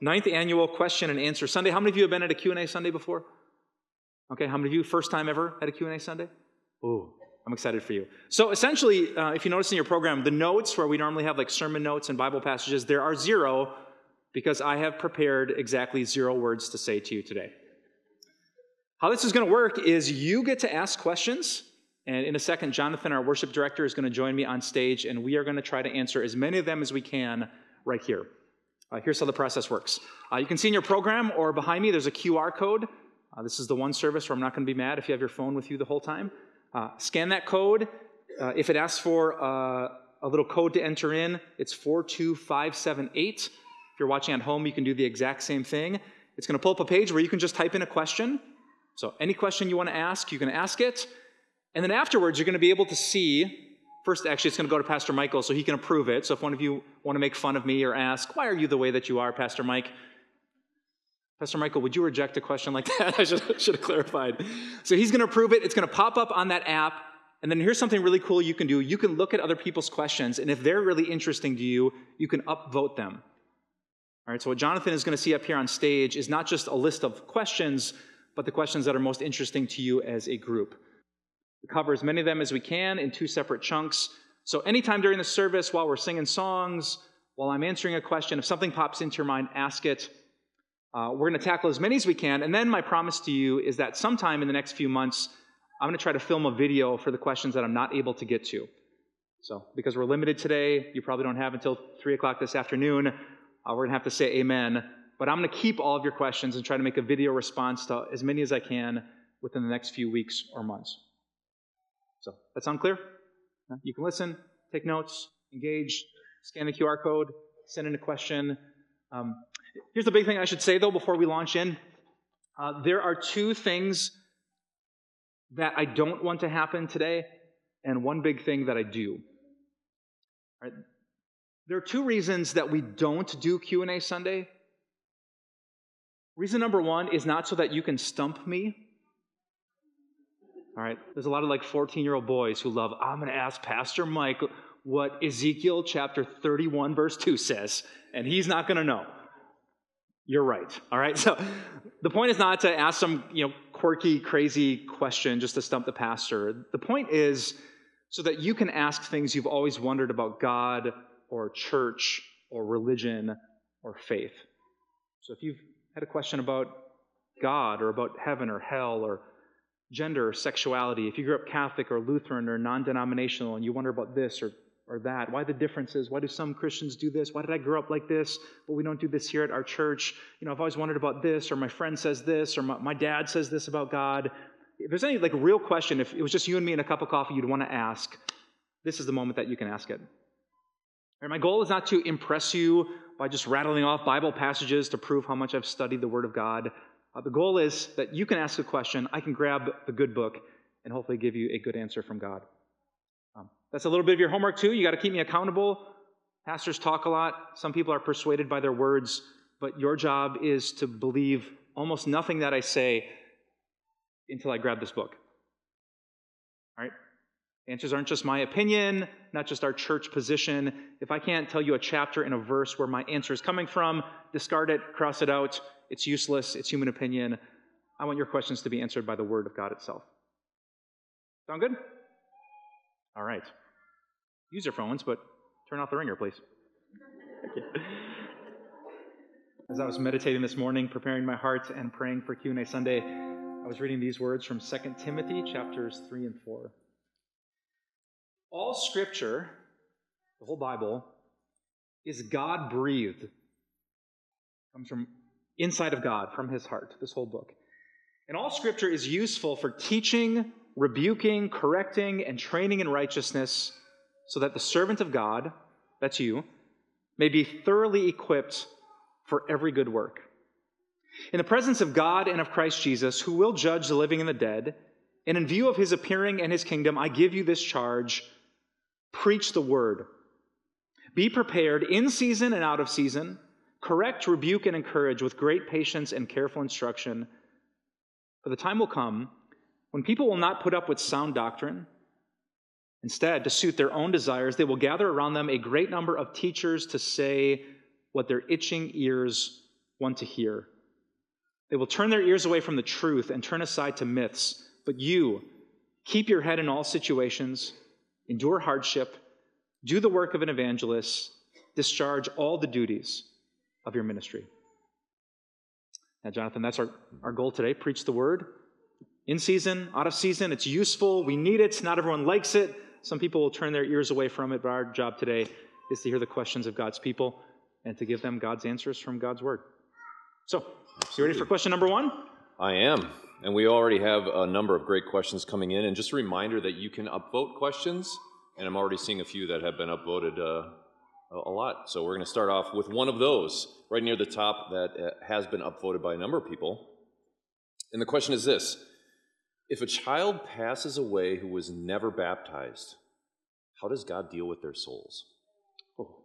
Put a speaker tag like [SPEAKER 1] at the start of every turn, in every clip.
[SPEAKER 1] ninth annual question and answer Sunday. How many of you have been at a Q&A Sunday before? Okay, how many of you first time ever at a Q&A Sunday? Oh, I'm excited for you. So essentially, uh, if you notice in your program, the notes where we normally have like sermon notes and Bible passages, there are zero because I have prepared exactly zero words to say to you today. How this is going to work is you get to ask questions, and in a second, Jonathan, our worship director, is going to join me on stage, and we are going to try to answer as many of them as we can right here. Uh, here's how the process works. Uh, you can see in your program or behind me, there's a QR code. Uh, this is the one service where I'm not going to be mad if you have your phone with you the whole time. Uh, scan that code. Uh, if it asks for uh, a little code to enter in, it's 42578. If you're watching at home, you can do the exact same thing. It's going to pull up a page where you can just type in a question. So, any question you want to ask, you can ask it. And then afterwards, you're going to be able to see. First, actually, it's going to go to Pastor Michael so he can approve it. So, if one of you want to make fun of me or ask, Why are you the way that you are, Pastor Mike? Pastor Michael, would you reject a question like that? I should, should have clarified. So he's going to approve it. It's going to pop up on that app. And then here's something really cool you can do. You can look at other people's questions, and if they're really interesting to you, you can upvote them. All right, so what Jonathan is going to see up here on stage is not just a list of questions, but the questions that are most interesting to you as a group. Cover as many of them as we can in two separate chunks. So anytime during the service, while we're singing songs, while I'm answering a question, if something pops into your mind, ask it. Uh, we're going to tackle as many as we can. And then my promise to you is that sometime in the next few months, I'm going to try to film a video for the questions that I'm not able to get to. So, because we're limited today, you probably don't have until 3 o'clock this afternoon. Uh, we're going to have to say amen. But I'm going to keep all of your questions and try to make a video response to as many as I can within the next few weeks or months. So, that sound clear? You can listen, take notes, engage, scan the QR code, send in a question. Um, Here's the big thing I should say, though, before we launch in. Uh, there are two things that I don't want to happen today, and one big thing that I do. Right? There are two reasons that we don't do Q&A Sunday. Reason number one is not so that you can stump me. All right, there's a lot of like 14 year old boys who love, I'm going to ask Pastor Mike what Ezekiel chapter 31, verse 2 says, and he's not going to know. You're right. All right. So the point is not to ask some, you know, quirky, crazy question just to stump the pastor. The point is so that you can ask things you've always wondered about God or church or religion or faith. So if you've had a question about God or about heaven or hell or gender or sexuality, if you grew up Catholic or Lutheran or non denominational and you wonder about this or or that? Why the differences? Why do some Christians do this? Why did I grow up like this, but we don't do this here at our church? You know, I've always wondered about this, or my friend says this, or my, my dad says this about God. If there's any like real question, if it was just you and me and a cup of coffee you'd want to ask, this is the moment that you can ask it. Right, my goal is not to impress you by just rattling off Bible passages to prove how much I've studied the Word of God. Uh, the goal is that you can ask a question, I can grab the good book, and hopefully give you a good answer from God. That's a little bit of your homework, too. You got to keep me accountable. Pastors talk a lot. Some people are persuaded by their words, but your job is to believe almost nothing that I say until I grab this book. All right? Answers aren't just my opinion, not just our church position. If I can't tell you a chapter and a verse where my answer is coming from, discard it, cross it out. It's useless, it's human opinion. I want your questions to be answered by the Word of God itself. Sound good? All right. Use your phones, but turn off the ringer, please. As I was meditating this morning, preparing my heart and praying for Q&A Sunday, I was reading these words from 2 Timothy chapters 3 and 4. All scripture, the whole Bible, is God breathed. Comes from inside of God, from his heart, this whole book. And all scripture is useful for teaching, rebuking, correcting, and training in righteousness, so that the servant of God, that's you, may be thoroughly equipped for every good work. In the presence of God and of Christ Jesus, who will judge the living and the dead, and in view of his appearing and his kingdom, I give you this charge preach the word. Be prepared in season and out of season. Correct, rebuke, and encourage with great patience and careful instruction. For the time will come when people will not put up with sound doctrine, instead, to suit their own desires, they will gather around them a great number of teachers to say what their itching ears want to hear. They will turn their ears away from the truth and turn aside to myths. But you, keep your head in all situations, endure hardship, do the work of an evangelist, discharge all the duties of your ministry. Now, Jonathan, that's our, our goal today. Preach the word. In season, out of season, it's useful. We need it. Not everyone likes it. Some people will turn their ears away from it, but our job today is to hear the questions of God's people and to give them God's answers from God's word. So, you ready for question number one?
[SPEAKER 2] I am. And we already have a number of great questions coming in. And just a reminder that you can upvote questions. And I'm already seeing a few that have been upvoted uh, a lot. So we're going to start off with one of those right near the top that uh, has been upvoted by a number of people. And the question is this If a child passes away who was never baptized, how does God deal with their souls? Oh.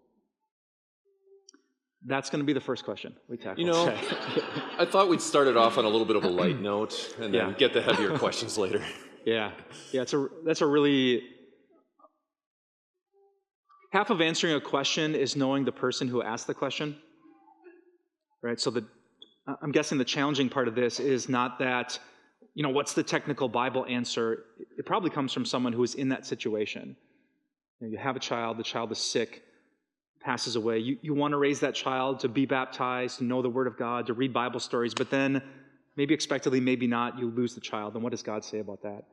[SPEAKER 1] That's going to be the first question we tackle.
[SPEAKER 2] You know, I thought we'd start it off on a little bit of a light note and then
[SPEAKER 1] Yeah.
[SPEAKER 2] get the heavier questions later.
[SPEAKER 1] Yeah, yeah. It's a that's a really half of answering a question is knowing the person who asked the question. Right. So the I'm guessing the challenging part of this is not that you know what's the technical Bible answer. It probably comes from someone who is in that situation. You, know, you have a child. The child is sick, passes away. You you want to raise that child to be baptized, to know the Word of God, to read Bible stories, but then maybe expectedly, maybe not, you lose the child. And what does God say about that?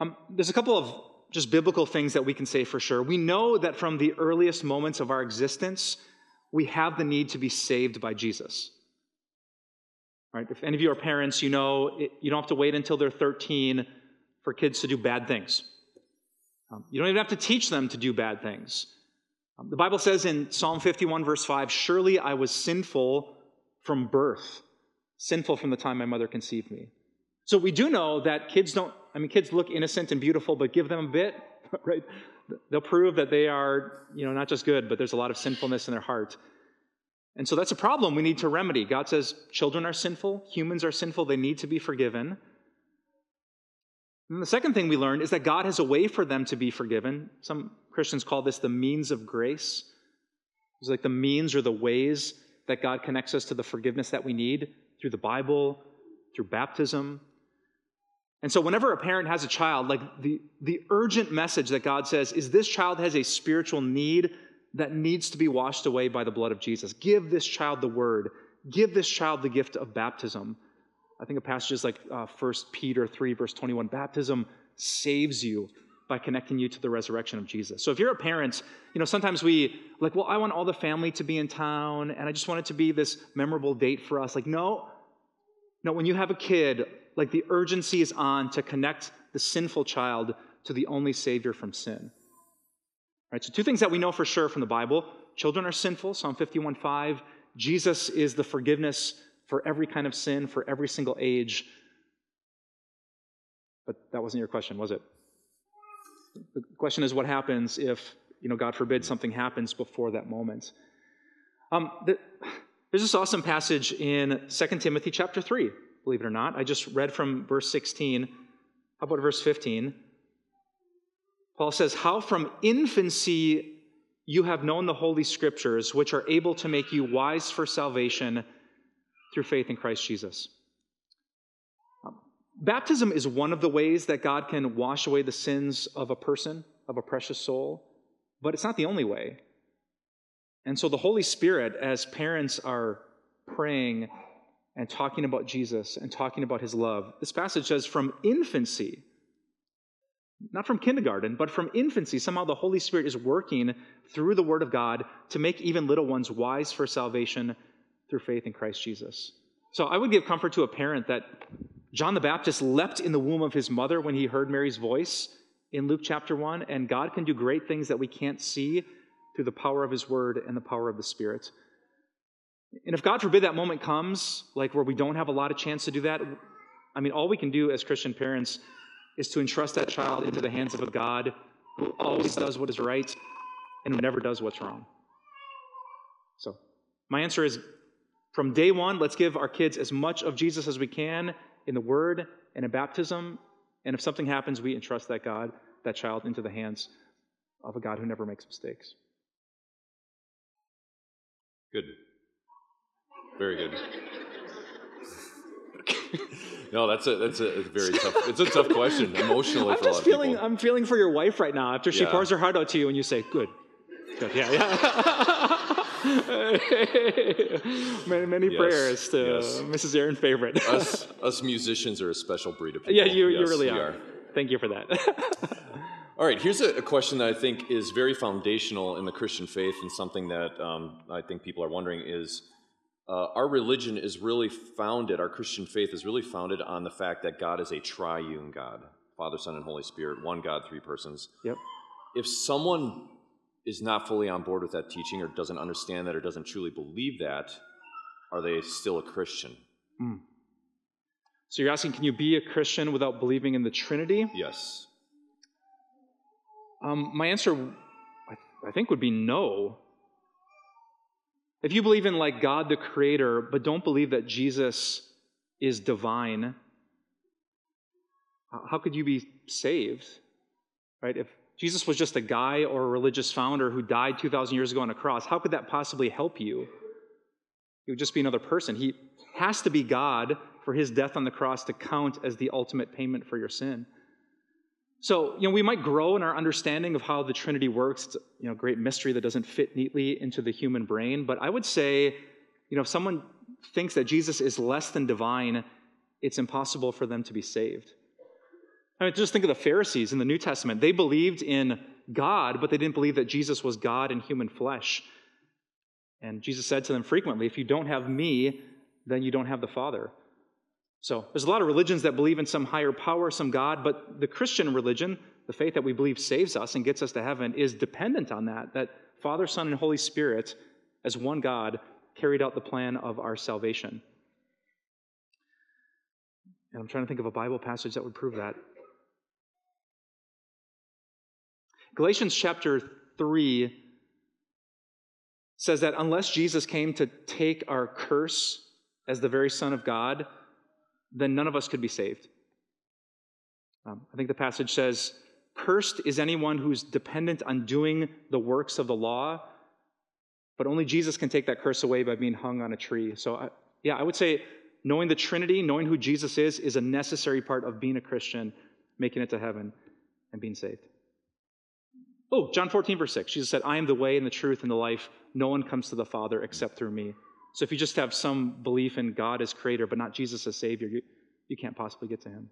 [SPEAKER 1] Um, there's a couple of just biblical things that we can say for sure. We know that from the earliest moments of our existence, we have the need to be saved by Jesus. Right? If any of you are parents, you know it, you don't have to wait until they're 13 for kids to do bad things. Um, you don't even have to teach them to do bad things. Um, the Bible says in Psalm 51, verse 5, Surely I was sinful from birth sinful from the time my mother conceived me. So we do know that kids don't, I mean, kids look innocent and beautiful, but give them a bit, right? They'll prove that they are, you know, not just good, but there's a lot of sinfulness in their heart. And so that's a problem we need to remedy. God says children are sinful, humans are sinful, they need to be forgiven. And the second thing we learned is that God has a way for them to be forgiven. Some Christians call this the means of grace. It's like the means or the ways that God connects us to the forgiveness that we need through the Bible, through baptism. And so, whenever a parent has a child, like the, the urgent message that God says is this child has a spiritual need that needs to be washed away by the blood of Jesus. Give this child the word, give this child the gift of baptism. I think of passages like uh, 1 Peter 3, verse 21 baptism saves you by connecting you to the resurrection of Jesus. So if you're a parent, you know, sometimes we like, well, I want all the family to be in town and I just want it to be this memorable date for us. Like, no, no, when you have a kid, like the urgency is on to connect the sinful child to the only Savior from sin. Right? So two things that we know for sure from the Bible. Children are sinful, Psalm 51 5. Jesus is the forgiveness for every kind of sin, for every single age. But that wasn't your question, was it? The question is what happens if, you know, God forbid, something happens before that moment. Um, the, there's this awesome passage in 2 Timothy chapter 3, believe it or not. I just read from verse 16. How about verse 15? Paul says, How from infancy you have known the Holy Scriptures, which are able to make you wise for salvation through faith in Christ Jesus. Um, baptism is one of the ways that God can wash away the sins of a person, of a precious soul, but it's not the only way. And so the Holy Spirit, as parents are praying and talking about Jesus and talking about his love, this passage says from infancy, not from kindergarten, but from infancy, somehow the Holy Spirit is working through the Word of God to make even little ones wise for salvation through faith in Christ Jesus. So I would give comfort to a parent that John the Baptist leapt in the womb of his mother when he heard Mary's voice in Luke chapter 1, and God can do great things that we can't see through the power of his word and the power of the Spirit. And if God forbid that moment comes, like where we don't have a lot of chance to do that, I mean, all we can do as Christian parents is to entrust that child into the hands of a God who always does what is right and never does what's wrong. So, my answer is from day one, let's give our kids as much of Jesus as we can in the Word and in baptism. And if something happens, we entrust that God, that child, into the hands of a God who never makes mistakes.
[SPEAKER 2] Good. Very good. no, that's a that's a very tough. It's a tough question emotionally
[SPEAKER 1] I'm
[SPEAKER 2] for a lot
[SPEAKER 1] just
[SPEAKER 2] of
[SPEAKER 1] feeling.
[SPEAKER 2] people.
[SPEAKER 1] I'm feeling for your wife right now after she
[SPEAKER 2] Yeah.
[SPEAKER 1] pours her heart out to you, and you say, "Good, good, yeah, yeah." many, many
[SPEAKER 2] Yes,
[SPEAKER 1] prayers to
[SPEAKER 2] yes.
[SPEAKER 1] Mrs. Aaron Favorite.
[SPEAKER 2] us us musicians are a special breed of people.
[SPEAKER 1] yeah, you, you really
[SPEAKER 2] we
[SPEAKER 1] are. Thank you for that.
[SPEAKER 2] All right, here's a, a question that I think is very foundational in the Christian faith, and something that um, I think people are wondering is uh, our religion is really founded, our Christian faith is really founded on the fact that God is a triune God Father, Son, and Holy Spirit, one God, three persons.
[SPEAKER 1] yep.
[SPEAKER 2] If someone is not fully on board with that teaching, or doesn't understand that, or doesn't truly believe that, are they still a Christian?
[SPEAKER 1] So you're asking, can you be a Christian without believing in the Trinity?
[SPEAKER 2] Yes.
[SPEAKER 1] Um, my answer, I, I think, would be no. If you believe in like God the Creator, but don't believe that Jesus is divine, how- could you be saved? Right? If Jesus was just a guy or a religious founder who died 2,000 years ago on a cross, how could that possibly help you? He would just be another person. He has to be God for his death on the cross to count as the ultimate payment for your sin. So, you know, we might grow in our understanding of how the Trinity works. It's, you know, great mystery that doesn't fit neatly into the human brain. But I would say, you know, if someone thinks that Jesus is less than divine, it's impossible for them to be saved. I mean, just think of the Pharisees in the New Testament. They believed in God, but they didn't believe that Jesus was God in human flesh. And Jesus said to them frequently, if you don't have me, then you don't have the Father. So there's a lot of religions that believe in some higher power, some God, but the Christian religion, the faith that we believe saves us and gets us to heaven, is dependent on that, that Father, Son, and Holy Spirit, as one God, carried out the plan of our salvation. And I'm trying to think of a Bible passage that would prove that. Galatians chapter 3 says that unless Jesus came to take our curse as the very Son of God, then none of us could be saved. Um, I think the passage says, Cursed is anyone who's dependent on doing the works of the law, but only Jesus can take that curse away by being hung on a tree. So, I, yeah, I would say knowing the Trinity, knowing who Jesus is, is a necessary part of being a Christian, making it to heaven, and being saved. Oh, John 14, verse 6. Jesus said, I am the way and the truth and the life. No one comes to the Father except through me. So if you just have some belief in God as creator, but not Jesus as Savior, you, you can't possibly get to him.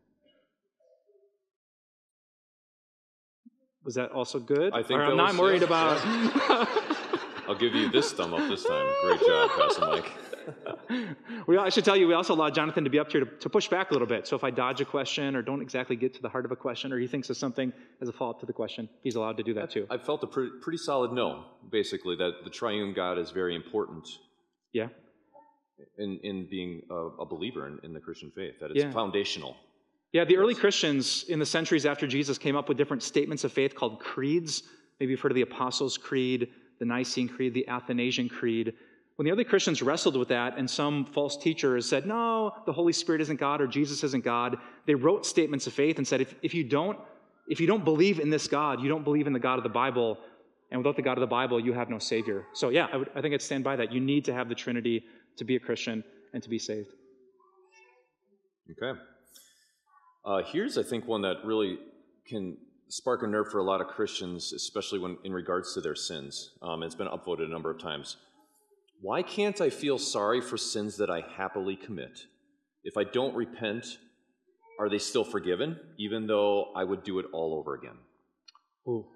[SPEAKER 1] Was that also good?
[SPEAKER 2] I think
[SPEAKER 1] Or I'm not
[SPEAKER 2] was-
[SPEAKER 1] worried
[SPEAKER 2] yeah,
[SPEAKER 1] about.
[SPEAKER 2] I'll give you this thumb up this time. Great job, Pastor Mike.
[SPEAKER 1] we, I should tell you, we also allowed Jonathan to be up here to, to push back a little bit. So if I dodge a question or don't exactly get to the heart of a question, or he thinks of something as a follow up to the question, he's allowed to do that too.
[SPEAKER 2] I felt a pretty, pretty solid no, basically, that the triune God is very important
[SPEAKER 1] Yeah.
[SPEAKER 2] in, in being a, a believer in, in the Christian faith, that it's
[SPEAKER 1] Yeah.
[SPEAKER 2] foundational.
[SPEAKER 1] Yeah, the early Christians in the centuries after Jesus came up with different statements of faith called creeds. Maybe you've heard of the Apostles' Creed, the Nicene Creed, the Athanasian Creed. When the early Christians wrestled with that, and some false teachers said, no, the Holy Spirit isn't God or Jesus isn't God, they wrote statements of faith and said, if, if, you, don't, if you don't believe in this God, you don't believe in the God of the Bible, and without the God of the Bible, you have no Savior. So, yeah, I, would, I think I'd stand by that. You need to have the Trinity to be a Christian and to be saved.
[SPEAKER 2] Okay. Uh, here's, I think, one that really can spark a nerve for a lot of Christians, especially when in regards to their sins. Um, it's been upvoted a number of times. Why can't I feel sorry for sins that I happily commit? If I don't repent, are they still forgiven, even though I would do it all over again?
[SPEAKER 1] Ooh.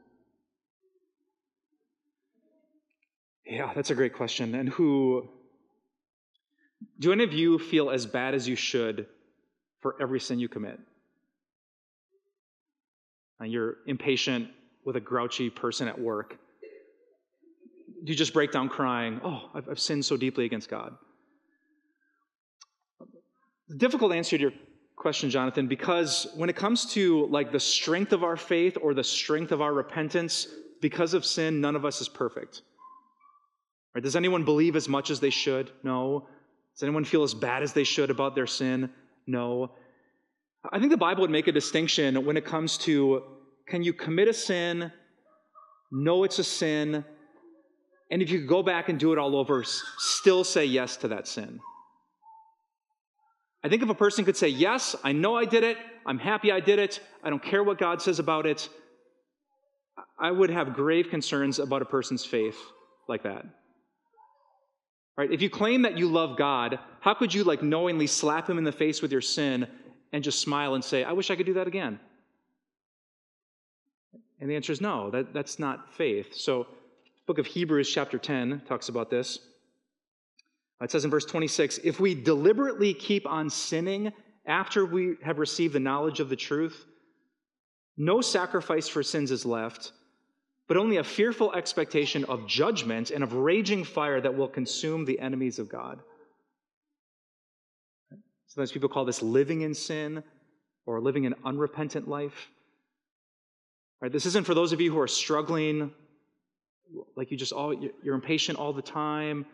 [SPEAKER 1] Yeah, that's a great question. And who, do any of you feel as bad as you should for every sin you commit? And you're impatient with a grouchy person at work. Do you just break down crying, oh, I've, I've sinned so deeply against God? Difficult answer to your question, Jonathan, because when it comes to like the strength of our faith or the strength of our repentance, because of sin, none of us is perfect. Right? Does anyone believe as much as they should? No. Does anyone feel as bad as they should about their sin? No. I think the Bible would make a distinction when it comes to can you commit a sin, know it's a sin, And if you could go back and do it all over, still say yes to that sin. I think if a person could say, Yes, I know I did it, I'm happy I did it, I don't care what God says about it, I would have grave concerns about a person's faith like that. Right? If you claim that you love God, how could you like knowingly slap him in the face with your sin and just smile and say, I wish I could do that again? And the answer is no, that, that's not faith. So, book of Hebrews, chapter 10, talks about this. It says in verse 26 If we deliberately keep on sinning after we have received the knowledge of the truth, no sacrifice for sins is left, but only a fearful expectation of judgment and of raging fire that will consume the enemies of God. Sometimes people call this living in sin or living an unrepentant life. Right, this isn't for those of you who are struggling, like you just all you're impatient all the time.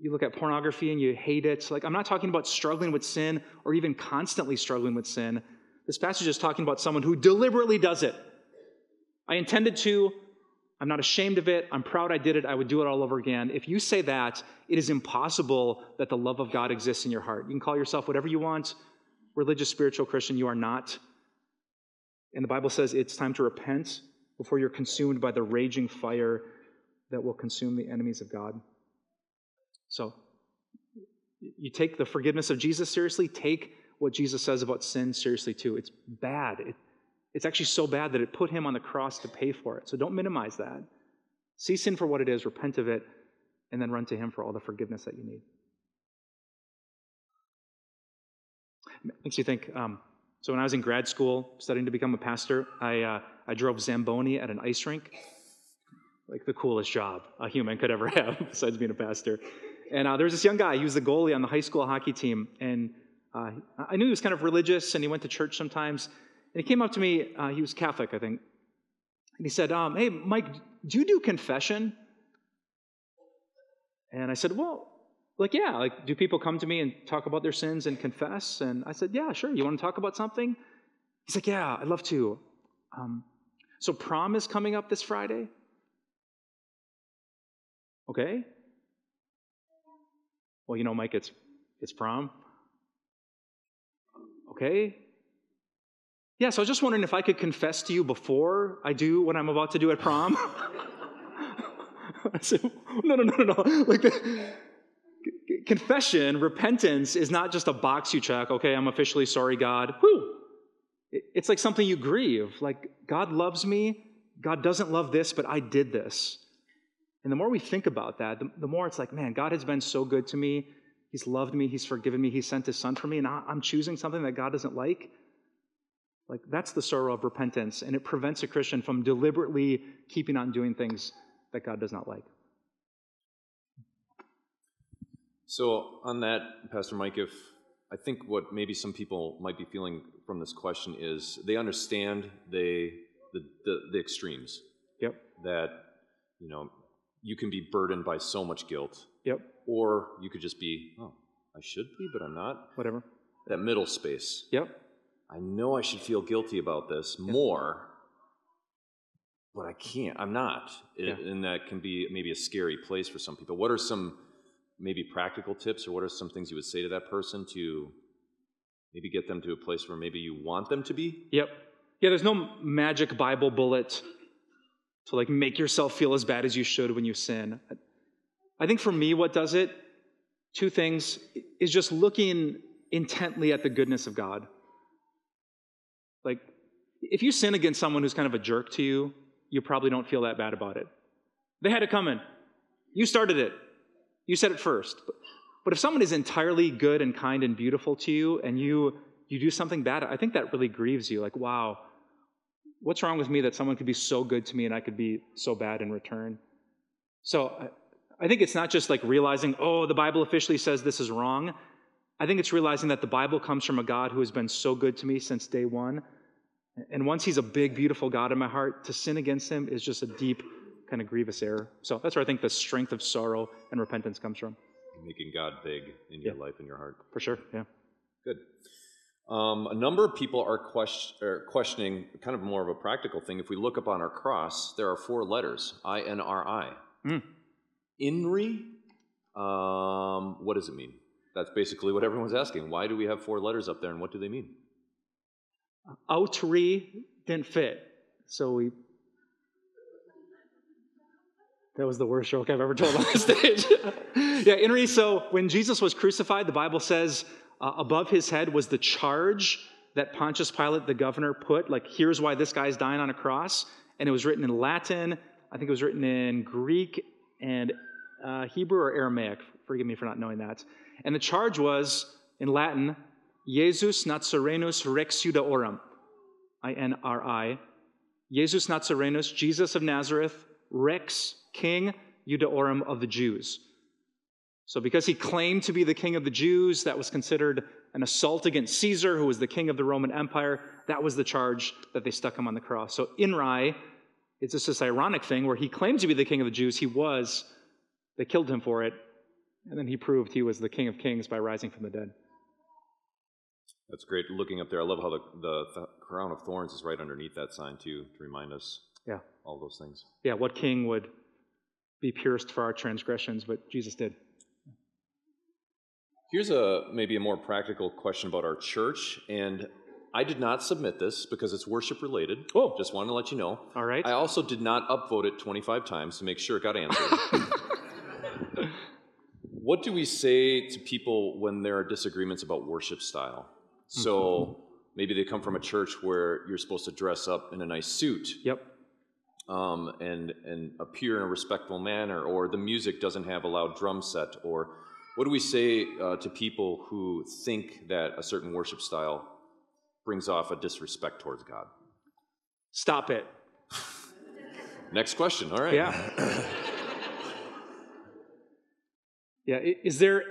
[SPEAKER 1] You look at pornography and you hate it. Like I'm not talking about struggling with sin or even constantly struggling with sin. This passage is talking about someone who deliberately does it. I intended to. I'm not ashamed of it. I'm proud I did it. I would do it all over again. If you say that, it is impossible that the love of God exists in your heart. You can call yourself whatever you want, religious, spiritual Christian. You are not. And the Bible says it's time to repent before you're consumed by the raging fire that will consume the enemies of God. So, you take the forgiveness of Jesus seriously, take what Jesus says about sin seriously too. It's bad. It, it's actually so bad that it put him on the cross to pay for it. So don't minimize that. See sin for what it is, repent of it, and then run to him for all the forgiveness that you need. Makes you think. Um, so when I was in grad school studying to become a pastor, I, uh, I drove Zamboni at an ice rink. Like the coolest job a human could ever have, besides being a pastor. And uh, there was this young guy, he was the goalie on the high school hockey team. And uh, I knew he was kind of religious and he went to church sometimes. And he came up to me, uh, he was Catholic, I think. And he said, um, Hey, Mike, do you do confession? And I said, Well, like, yeah, like, do people come to me and talk about their sins and confess? And I said, Yeah, sure. You want to talk about something? He's like, Yeah, I'd love to. Um, so, prom is coming up this Friday. Okay. Well, you know, Mike, it's it's prom. Okay. Yeah, so I was just wondering if I could confess to you before I do what I'm about to do at prom. I said, no, no, no, no, no. Like the, confession, repentance is not just a box you check, okay, I'm officially sorry, God. Whew. It's like something you grieve. Like, God loves me. God doesn't love this, but I did this. And the more we think about that, the, the more it's like, man, God has been so good to me. He's loved me. He's forgiven me. He sent his son for me. And I, I'm choosing something that God doesn't like. Like, that's the sorrow of repentance. And it prevents a Christian from deliberately keeping on doing things that God does not like.
[SPEAKER 2] So, on that, Pastor Mike, if I think what maybe some people might be feeling from this question is they understand they the, the, the extremes.
[SPEAKER 1] Yep.
[SPEAKER 2] That you know you can be burdened by so much guilt.
[SPEAKER 1] Yep.
[SPEAKER 2] Or you could just be, oh, I should be, but I'm not.
[SPEAKER 1] Whatever.
[SPEAKER 2] That middle space.
[SPEAKER 1] Yep.
[SPEAKER 2] I know I should feel guilty about this yep. more, but I can't. I'm not. It, yeah. And that can be maybe a scary place for some people. What are some maybe practical tips or what are some things you would say to that person to maybe get them to a place where maybe you want them to be?
[SPEAKER 1] Yep. Yeah, there's no magic Bible bullet to like make yourself feel as bad as you should when you sin. I think for me, what does it, two things, is just looking intently at the goodness of God. If you sin against someone who's kind of a jerk to you, you probably don't feel that bad about it. They had it coming. You started it. You said it first. But, but if someone is entirely good and kind and beautiful to you and you you do something bad, I think that really grieves you. Like, wow, what's wrong with me that someone could be so good to me and I could be so bad in return? So I think it's not just like realizing, oh, the Bible officially says this is wrong. I think it's realizing that the Bible comes from a God who has been so good to me since day one. And once he's a big, beautiful God in my heart, to sin against him is just a deep, kind of grievous error. So that's where I think the strength of sorrow and repentance comes from.
[SPEAKER 2] Making God big in your yeah. life and your heart.
[SPEAKER 1] For sure, yeah.
[SPEAKER 2] Good. Um, a number of people are, question, are, questioning kind of more of a practical thing. If we look up on our cross, there are four letters I N R I.
[SPEAKER 1] Mm.
[SPEAKER 2] INRI, um, what does it mean? That's basically what everyone's asking. Why do we have four letters up there and what do they mean?
[SPEAKER 1] Outri didn't fit. So we. That was the worst joke I've ever told on stage. yeah, Inri, so when Jesus was crucified, the Bible says uh, above his head was the charge that Pontius Pilate, the governor, put. Like, here's why this guy's dying on a cross. And it was written in Latin, I think it was written in Greek and uh, Hebrew or Aramaic. Forgive me for not knowing that. And the charge was in Latin, Jesus Nazarenus Rex Judaeorum. I N R I. Jesus Nazarenus, Jesus of Nazareth, Rex, King Judaeorum of the Jews. So, because he claimed to be the king of the Jews, that was considered an assault against Caesar, who was the king of the Roman Empire. That was the charge that they stuck him on the cross. So, Inrai, it's just this ironic thing where he claimed to be the king of the Jews. He was. They killed him for it. And then he proved he was the king of kings by rising from the dead.
[SPEAKER 2] That's great. Looking up there, I love how the, the, crown of thorns is right underneath that sign, too, to remind us
[SPEAKER 1] Yeah.
[SPEAKER 2] all those things.
[SPEAKER 1] Yeah, what king would be pierced for our transgressions, but Jesus did.
[SPEAKER 2] Here's a maybe a more practical question about our church, and I did not submit this because it's worship related.
[SPEAKER 1] Oh.
[SPEAKER 2] Just wanted to let you know.
[SPEAKER 1] All right.
[SPEAKER 2] I also did not upvote it 25 times to make sure it got answered. what do we say to people when there are disagreements about worship style? So maybe they come from a church where you're supposed to dress up in a nice suit
[SPEAKER 1] Yep.
[SPEAKER 2] um, and and appear in a respectful manner, or the music doesn't have a loud drum set, or what do we say uh, to people who think that a certain worship style brings off a disrespect towards God?
[SPEAKER 1] Stop it.
[SPEAKER 2] Next question. All right.
[SPEAKER 1] Yeah. yeah. Is there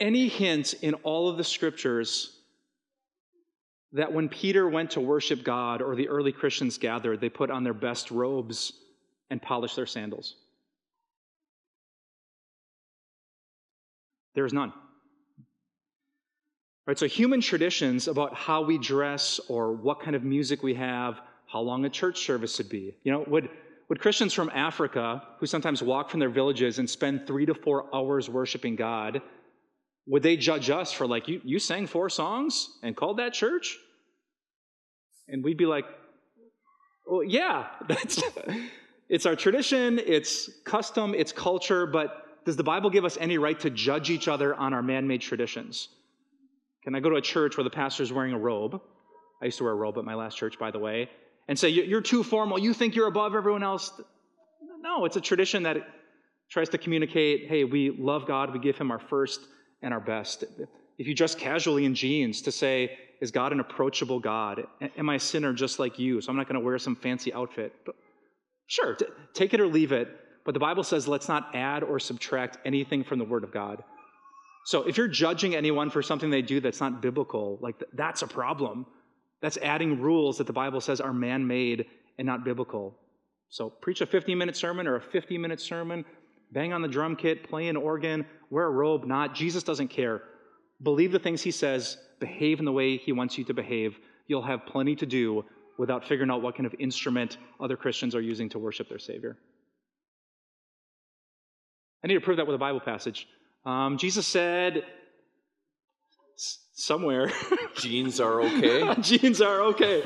[SPEAKER 1] any hint in all of the scriptures that when Peter went to worship God or the early Christians gathered, they put on their best robes and polished their sandals? There is none. Right, so human traditions about how we dress or what kind of music we have, how long a church service should be. You know, would, would Christians from Africa, who sometimes walk from their villages and spend three to four hours worshiping God, would they judge us for like, you, you sang four songs and called that church? And we'd be like, well, yeah, that's, it's our tradition, it's custom, it's culture, but does the Bible give us any right to judge each other on our man made traditions? Can I go to a church where the pastor's wearing a robe? I used to wear a robe at my last church, by the way, and say, "You- You're too formal. You think you're above everyone else. No, it's a tradition that tries to communicate hey, we love God, we give Him our first and our best. If you dress casually in jeans to say, Is God an approachable God? Am I a sinner just like you? So I'm not going to wear some fancy outfit. But sure, t- take it or leave it. But the Bible says, Let's not add or subtract anything from the Word of God. So if you're judging anyone for something they do that's not biblical, like th- that's a problem. That's adding rules that the Bible says are man made and not biblical. So preach a 15 minute sermon or a 50 minute sermon, bang on the drum kit, play an organ, wear a robe, not. Jesus doesn't care. Believe the things he says, behave in the way he wants you to behave. You'll have plenty to do without figuring out what kind of instrument other Christians are using to worship their Savior. I need to prove that with a Bible passage. Um, Jesus said somewhere,
[SPEAKER 2] Jeans are okay.
[SPEAKER 1] jeans are okay.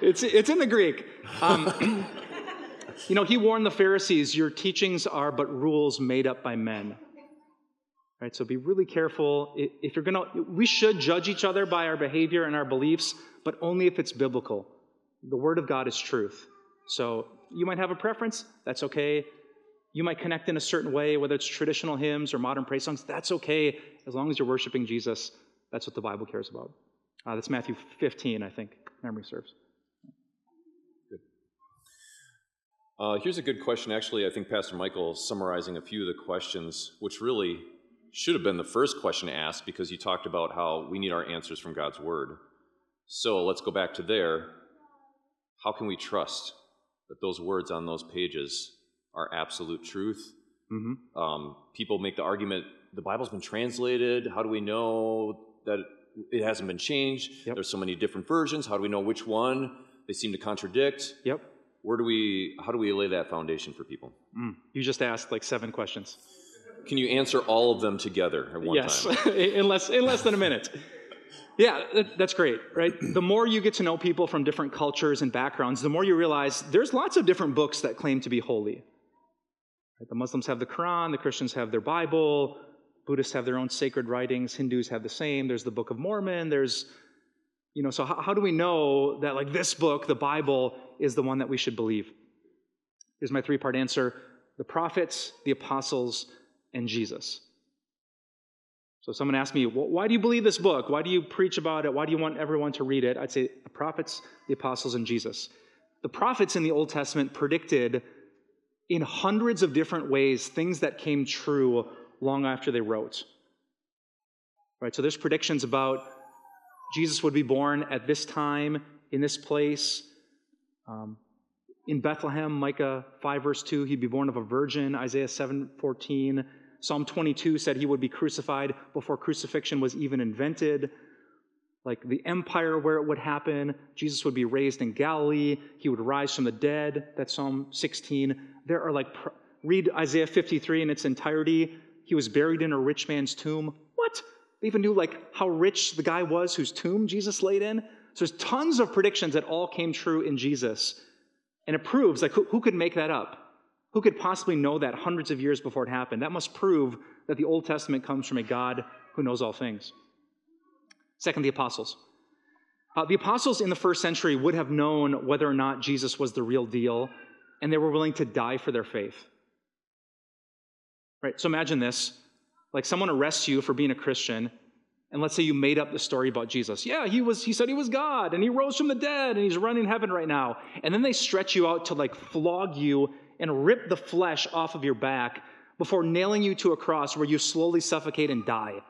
[SPEAKER 1] It's, it's in the Greek. Um, you know, he warned the Pharisees, your teachings are but rules made up by men. Right, so be really careful. If you're gonna, we should judge each other by our behavior and our beliefs, but only if it's biblical. The Word of God is truth. So you might have a preference, that's okay. You might connect in a certain way, whether it's traditional hymns or modern praise songs, that's okay, as long as you're worshiping Jesus. That's what the Bible cares about. Uh, that's Matthew 15, I think, memory serves.
[SPEAKER 2] Uh, here's a good question. Actually, I think Pastor Michael is summarizing a few of the questions, which really should have been the first question to ask because you talked about how we need our answers from God's Word. So let's go back to there. How can we trust that those words on those pages are absolute truth?
[SPEAKER 1] Mm-hmm.
[SPEAKER 2] Um, people make the argument the Bible's been translated. How do we know that it hasn't been changed?
[SPEAKER 1] Yep.
[SPEAKER 2] There's so many different versions. How do we know which one? They seem to contradict.
[SPEAKER 1] Yep.
[SPEAKER 2] Where do we, how do we lay that foundation for people?
[SPEAKER 1] Mm, you just asked like seven questions.
[SPEAKER 2] Can you answer all of them together at one
[SPEAKER 1] yes,
[SPEAKER 2] time?
[SPEAKER 1] in less in less than a minute. Yeah, that, that's great, right? The more you get to know people from different cultures and backgrounds, the more you realize there's lots of different books that claim to be holy. Right? The Muslims have the Quran, the Christians have their Bible, Buddhists have their own sacred writings, Hindus have the same. There's the Book of Mormon. There's, you know, so how, how do we know that like this book, the Bible, is the one that we should believe? Here's my three-part answer: the prophets, the apostles, and Jesus. So someone asked me, why do you believe this book? Why do you preach about it? Why do you want everyone to read it? I'd say the prophets, the apostles, and Jesus. The prophets in the Old Testament predicted in hundreds of different ways things that came true long after they wrote. Right? So there's predictions about Jesus would be born at this time, in this place. Um, in Bethlehem, Micah 5, verse 2, he'd be born of a virgin. Isaiah 7, 14. Psalm 22 said he would be crucified before crucifixion was even invented. Like the empire where it would happen, Jesus would be raised in Galilee, he would rise from the dead. That's Psalm 16. There are like, read Isaiah 53 in its entirety. He was buried in a rich man's tomb. What? They even knew like how rich the guy was whose tomb Jesus laid in. So there's tons of predictions that all came true in Jesus. And it proves like who, who could make that up? Who could possibly know that hundreds of years before it happened? That must prove that the Old Testament comes from a God who knows all things. Second, the apostles. Uh, the apostles in the first century would have known whether or not Jesus was the real deal, and they were willing to die for their faith. Right? So imagine this like someone arrests you for being a Christian, and let's say you made up the story about Jesus. Yeah, he was he said he was God and he rose from the dead and he's running heaven right now. And then they stretch you out to like flog you and rip the flesh off of your back before nailing you to a cross where you slowly suffocate and die.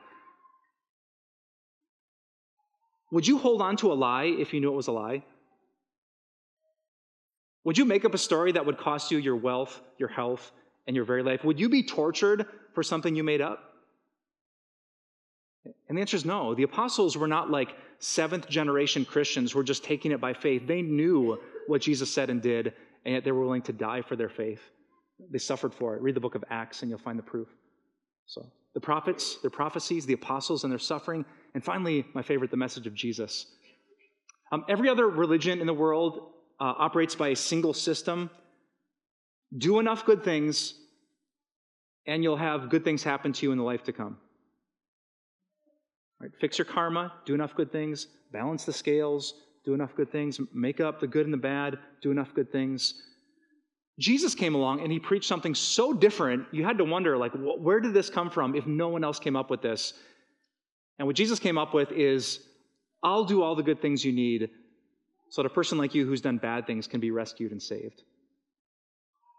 [SPEAKER 1] Would you hold on to a lie if you knew it was a lie? Would you make up a story that would cost you your wealth, your health, and your very life? Would you be tortured for something you made up? And the answer is no. The apostles were not like seventh generation Christians who were just taking it by faith. They knew what Jesus said and did, and yet they were willing to die for their faith. They suffered for it. Read the book of Acts, and you'll find the proof. So, the prophets, their prophecies, the apostles, and their suffering. And finally, my favorite, the message of Jesus. Um, every other religion in the world uh, operates by a single system. Do enough good things, and you'll have good things happen to you in the life to come. Right? Fix your karma, do enough good things, balance the scales, do enough good things, make up the good and the bad, do enough good things. Jesus came along and he preached something so different, you had to wonder, like, where did this come from if no one else came up with this? And what Jesus came up with is, I'll do all the good things you need so that a person like you who's done bad things can be rescued and saved.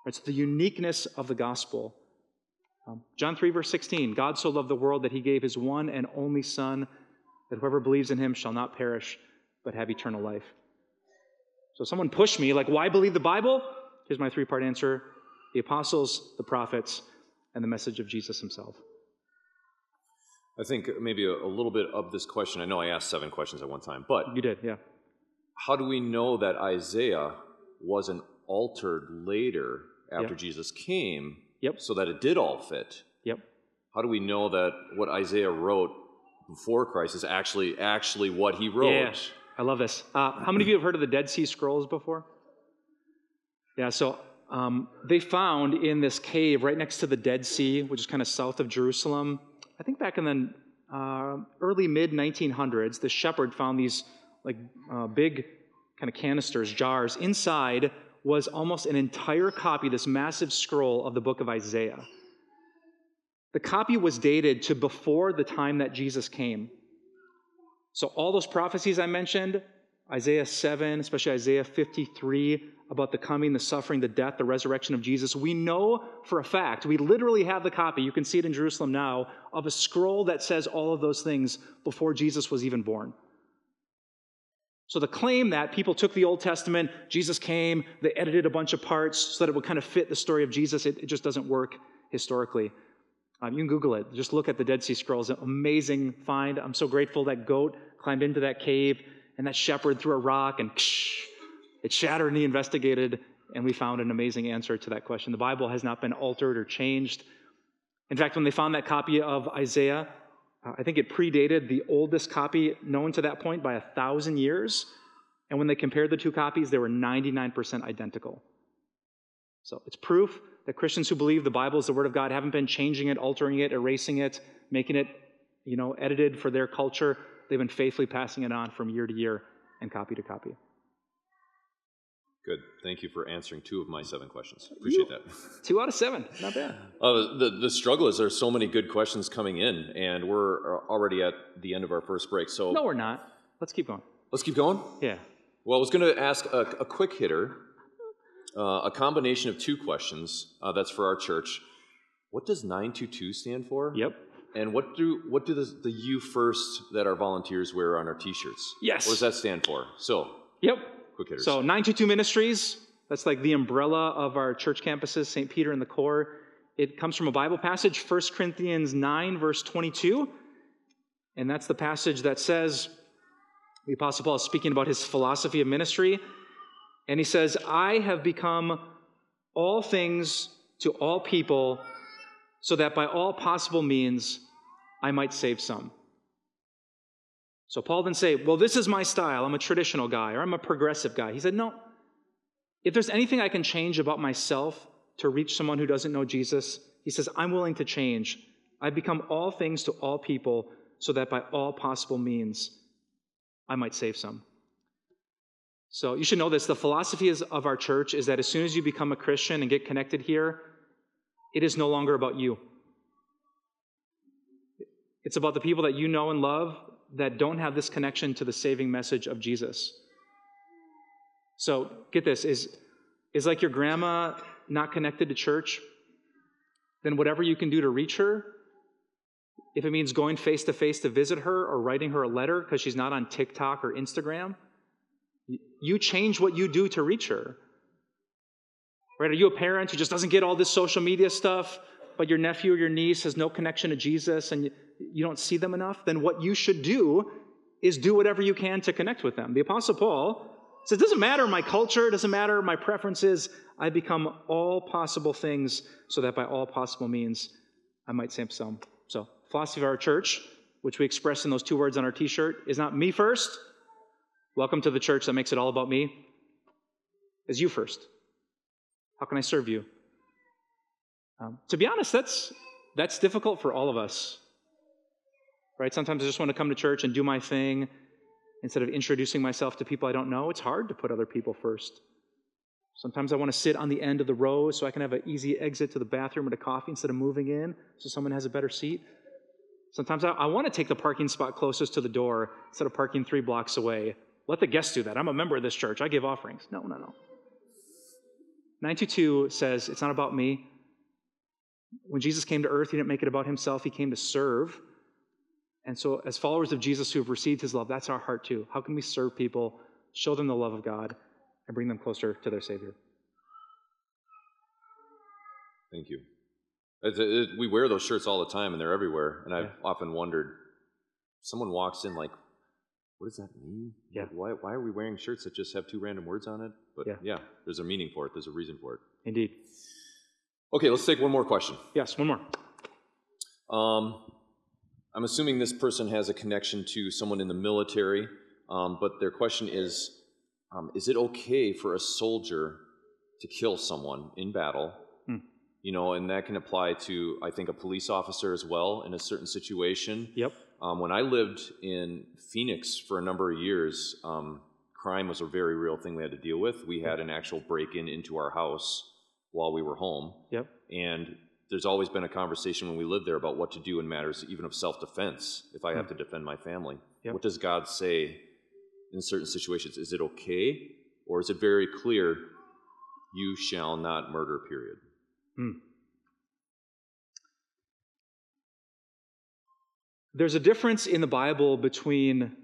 [SPEAKER 1] It's the uniqueness of the gospel. Um, John 3, verse 16 God so loved the world that he gave his one and only Son, that whoever believes in him shall not perish, but have eternal life. So someone pushed me, like, why believe the Bible? Here's my three part answer the apostles, the prophets, and the message of Jesus himself.
[SPEAKER 2] I think maybe a, a, little bit of this question. I know I asked seven questions at one time, but.
[SPEAKER 1] You did, yeah.
[SPEAKER 2] How do we know that Isaiah wasn't altered later after
[SPEAKER 1] yep.
[SPEAKER 2] Jesus came
[SPEAKER 1] yep.
[SPEAKER 2] so that it did all fit?
[SPEAKER 1] Yep.
[SPEAKER 2] How do we know that what Isaiah wrote before Christ is actually actually what he wrote?
[SPEAKER 1] Yeah, I love this. Uh, how many of you have heard of the Dead Sea Scrolls before? Yeah, so um, they found in this cave right next to the Dead Sea, which is kind of south of Jerusalem, I think back in the uh, early mid 1900s, the shepherd found these like uh, big kind of canisters, jars. Inside was almost an entire copy, this massive scroll of the book of Isaiah. The copy was dated to before the time that Jesus came. So, all those prophecies I mentioned, Isaiah 7, especially Isaiah 53, about the coming, the suffering, the death, the resurrection of Jesus, we know for a fact, we literally have the copy, you can see it in Jerusalem now, of a scroll that says all of those things before Jesus was even born. So the claim that people took the Old Testament, Jesus came, they edited a bunch of parts so that it would kind of fit the story of Jesus, it, it just doesn't work historically. Um, you can Google it. Just look at the Dead Sea Scrolls. An amazing find. I'm so grateful that goat climbed into that cave and that shepherd threw a rock and ksh, it shattered and he investigated and we found an amazing answer to that question. The Bible has not been altered or changed. In fact, when they found that copy of Isaiah, uh, I think it predated the oldest copy known to that point by a thousand years. And when they compared the two copies, they were 99% identical. So it's proof that Christians who believe the Bible is the Word of God haven't been changing it, altering it, erasing it, making it, you know, edited for their culture. They've been faithfully passing it on from year to year and copy to copy.
[SPEAKER 2] Good. Thank you for answering two of my seven questions. Appreciate that.
[SPEAKER 1] Two out of seven. Not bad.
[SPEAKER 2] Uh, the, the struggle is there's so many good questions coming in, and we're uh, already at the end of our first break. So
[SPEAKER 1] No, we're not. Let's keep going.
[SPEAKER 2] let's keep going.
[SPEAKER 1] Yeah.
[SPEAKER 2] Well, I was going to ask a, a quick hitter, uh, a combination of two questions. Uh, that's for our church. What does 922 stand for?
[SPEAKER 1] Yep.
[SPEAKER 2] And what do what do the, the you first that our volunteers wear on our T-shirts?
[SPEAKER 1] Yes.
[SPEAKER 2] What does that stand for? So,
[SPEAKER 1] Yep.
[SPEAKER 2] Quick.
[SPEAKER 1] So 922 Ministries, that's like the umbrella of our church campuses, St. Peter and the core. It comes from a Bible passage, 1 Corinthians 9, verse 22. And that's the passage that says, the Apostle Paul is speaking about his philosophy of ministry. And he says, I have become all things to all people, so that by all possible means I might save some. So Paul didn't say, Well, this is my style. I'm a traditional guy or I'm a progressive guy. He said, No. If there's anything I can change about myself to reach someone who doesn't know Jesus, he says, I'm willing to change. I've become all things to all people so that by all possible means I might save some. So you should know this. The philosophy of our church is that as soon as you become a Christian and get connected here, it is no longer about you. It's about the people that you know and love that don't have this connection to the saving message of Jesus. So get this is, is like your grandma not connected to church? Then whatever you can do to reach her, if it means going face to face to visit her or writing her a letter because she's not on TikTok or Instagram, you change what you do to reach her. Right? Are you a parent who just doesn't get all this social media stuff, but your nephew or your niece has no connection to Jesus and you, don't see them enough? Then what you should do is do whatever you can to connect with them. The Apostle Paul says, It doesn't matter my culture, it doesn't matter my preferences. I become all possible things so that by all possible means I might save some. So, philosophy of our church, which we express in those two words on our t shirt, is not me first. Welcome to the church that makes it all about me. Is you first. How can I serve you? Um, to be honest, that's, that's difficult for all of us. Right? Sometimes I just want to come to church and do my thing instead of introducing myself to people I don't know. It's hard to put other people first. Sometimes I want to sit on the end of the row so I can have an easy exit to the bathroom or to coffee instead of moving in so someone has a better seat. Sometimes I, I want to take the parking spot closest to the door instead of parking three blocks away. Let the guests do that. I'm a member of this church. I give offerings. No, no, no. 922 says it's not about me. When Jesus came to earth, he didn't make it about himself, he came to serve. And so, as followers of Jesus who have received his love, that's our heart too. How can we serve people, show them the love of God, and bring them closer to their Savior?
[SPEAKER 2] Thank you. It, it, we wear those shirts all the time, and they're everywhere. And I've
[SPEAKER 1] Yeah.
[SPEAKER 2] often wondered, someone walks in like, what does that mean?
[SPEAKER 1] Yeah.
[SPEAKER 2] Like, why, why are we wearing shirts that just have two random words on it? But
[SPEAKER 1] Yeah.
[SPEAKER 2] yeah, there's a meaning for it. There's a reason for it.
[SPEAKER 1] Indeed.
[SPEAKER 2] Okay, let's take one more question.
[SPEAKER 1] Yes, one more.
[SPEAKER 2] Um, I'm assuming this person has a connection to someone in the military, um, but their question is um, Is it okay for a soldier to kill someone in battle?
[SPEAKER 1] Hmm.
[SPEAKER 2] You know, and that can apply to, I think, a police officer as well in a certain situation.
[SPEAKER 1] Yep.
[SPEAKER 2] Um, when I lived in Phoenix for a number of years, um, crime was a very real thing we had to deal with. We had an actual break in into our house while we were home.
[SPEAKER 1] Yep.
[SPEAKER 2] And there's always been a conversation when we lived there about what to do in matters even of self defense if I have to defend my family.
[SPEAKER 1] Yep.
[SPEAKER 2] What does God say in certain situations? Is it okay? Or is it very clear, you shall not murder, period?
[SPEAKER 1] Hmm. There's a difference in the Bible between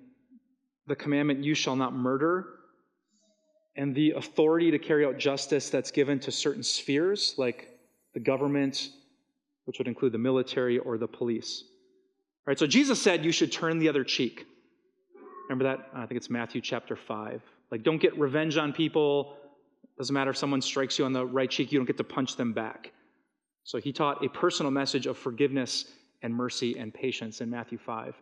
[SPEAKER 1] the commandment, you shall not murder, and the authority to carry out justice that's given to certain spheres, like the government, which would include the military or the police. All right, so Jesus said you should turn the other cheek. Remember that? I think it's Matthew chapter 5. Like, don't get revenge on people. Doesn't matter if someone strikes you on the right cheek, you don't get to punch them back. So he taught a personal message of forgiveness and mercy and patience in Matthew 5.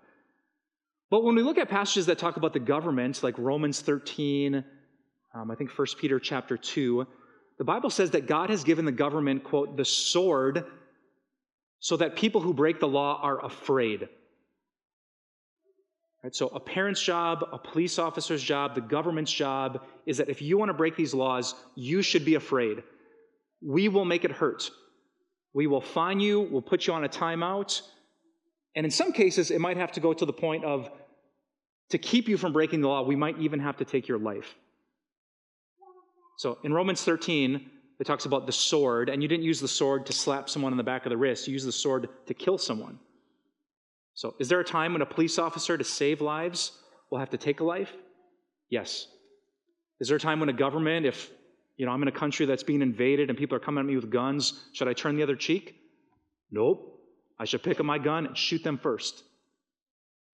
[SPEAKER 1] But when we look at passages that talk about the government, like Romans 13, um, I think 1 Peter chapter 2, the Bible says that God has given the government, quote, the sword so that people who break the law are afraid. Right, so, a parent's job, a police officer's job, the government's job is that if you want to break these laws, you should be afraid. We will make it hurt. We will fine you, we'll put you on a timeout. And in some cases, it might have to go to the point of to keep you from breaking the law, we might even have to take your life. So in Romans 13, it talks about the sword, and you didn't use the sword to slap someone on the back of the wrist, you used the sword to kill someone. So, is there a time when a police officer to save lives will have to take a life? Yes. Is there a time when a government, if you know I'm in a country that's being invaded and people are coming at me with guns, should I turn the other cheek? Nope. I should pick up my gun and shoot them first.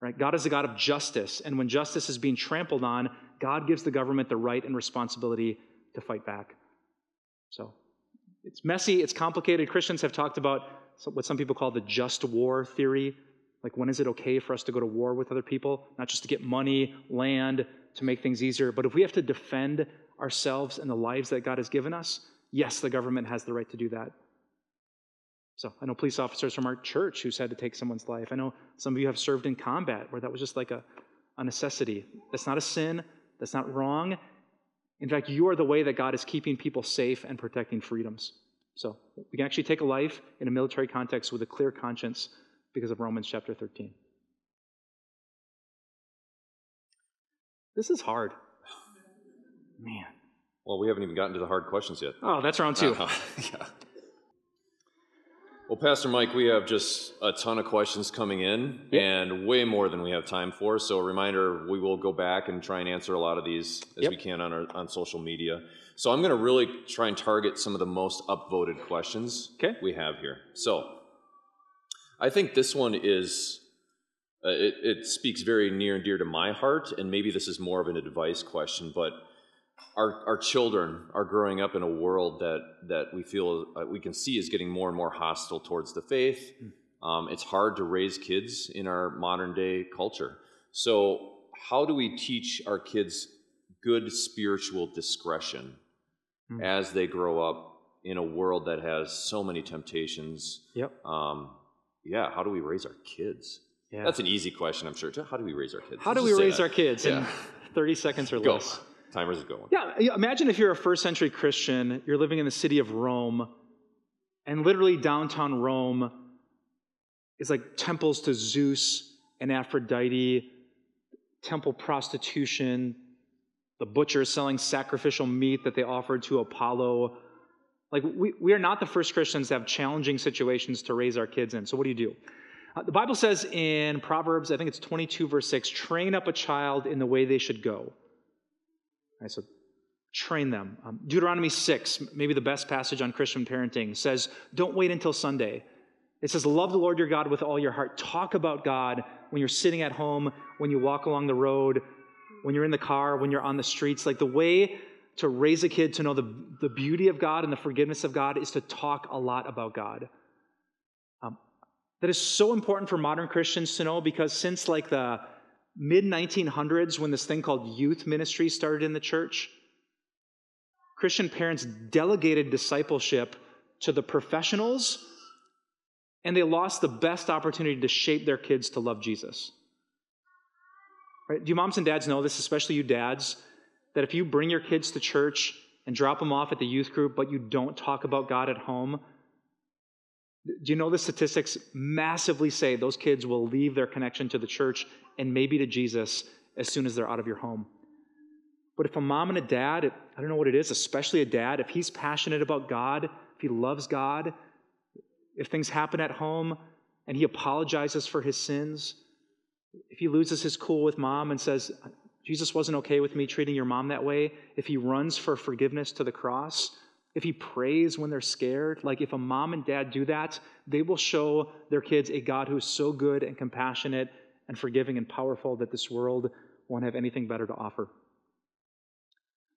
[SPEAKER 1] Right? God is a God of justice, and when justice is being trampled on, God gives the government the right and responsibility to fight back. So, it's messy, it's complicated. Christians have talked about what some people call the just war theory like, when is it okay for us to go to war with other people? Not just to get money, land, to make things easier, but if we have to defend ourselves and the lives that God has given us, yes, the government has the right to do that. So I know police officers from our church who's had to take someone's life. I know some of you have served in combat where that was just like a, a necessity. That's not a sin, that's not wrong. In fact, you are the way that God is keeping people safe and protecting freedoms. So we can actually take a life in a military context with a clear conscience because of Romans chapter 13. This is hard. Man.
[SPEAKER 2] Well, we haven't even gotten to the hard questions yet.
[SPEAKER 1] Oh, that's round 2 uh, yeah.
[SPEAKER 2] Well, Pastor Mike, we have just a ton of questions coming in yep. and way more than we have time for. So, a reminder we will go back and try and answer a lot of these as yep. we can on, our, on social media. So, I'm going to really try and target some of the most upvoted questions
[SPEAKER 1] okay.
[SPEAKER 2] we have here. So, I think this one is, uh, it, it speaks very near and dear to my heart, and maybe this is more of an advice question, but our, our children are growing up in a world that, that we feel uh, we can see is getting more and more hostile towards the faith. Hmm. Um, it's hard to raise kids in our modern day culture. So, how do we teach our kids good spiritual discretion mm. as they grow up in a world that has so many temptations?
[SPEAKER 1] Yep.
[SPEAKER 2] Um, yeah, how do we raise our kids? Yeah. That's an easy question, I'm sure. How do we raise our kids?
[SPEAKER 1] How do we raise our kids yeah. in 30 seconds or
[SPEAKER 2] Go. Timers going.
[SPEAKER 1] Yeah, imagine if you're a first century Christian, you're living in the city of Rome, and literally downtown Rome is like temples to Zeus and Aphrodite, temple prostitution, the butchers selling sacrificial meat that they offered to Apollo like, we, we are not the first Christians to have challenging situations to raise our kids in. So, what do you do? Uh, the Bible says in Proverbs, I think it's 22, verse 6, train up a child in the way they should go. Right, so, train them. Um, Deuteronomy 6, maybe the best passage on Christian parenting, says, don't wait until Sunday. It says, love the Lord your God with all your heart. Talk about God when you're sitting at home, when you walk along the road, when you're in the car, when you're on the streets. Like the way to raise a kid to know the, the beauty of God and the forgiveness of God is to talk a lot about God. Um, that is so important for modern Christians to know because since like the mid 1900s, when this thing called youth ministry started in the church, Christian parents delegated discipleship to the professionals and they lost the best opportunity to shape their kids to love Jesus. Right? Do you moms and dads know this, especially you dads? that if you bring your kids to church and drop them off at the youth group, but you don't talk about God at home, do you know the statistics massively say those kids will leave their connection to the church and maybe to Jesus as soon as they're out of your home? But if a mom and a dad, I don't know what it is, especially a dad, if he's passionate about God, if he loves God, if things happen at home and he apologizes for his sins, if he loses his cool with mom and says, Jesus wasn't okay with me treating your mom that way, if he runs for forgiveness to the cross, if he prays when they're scared, like if a mom and dad do that, they will show their kids a God who is so good and compassionate and forgiving and powerful that this world won't have anything better to offer.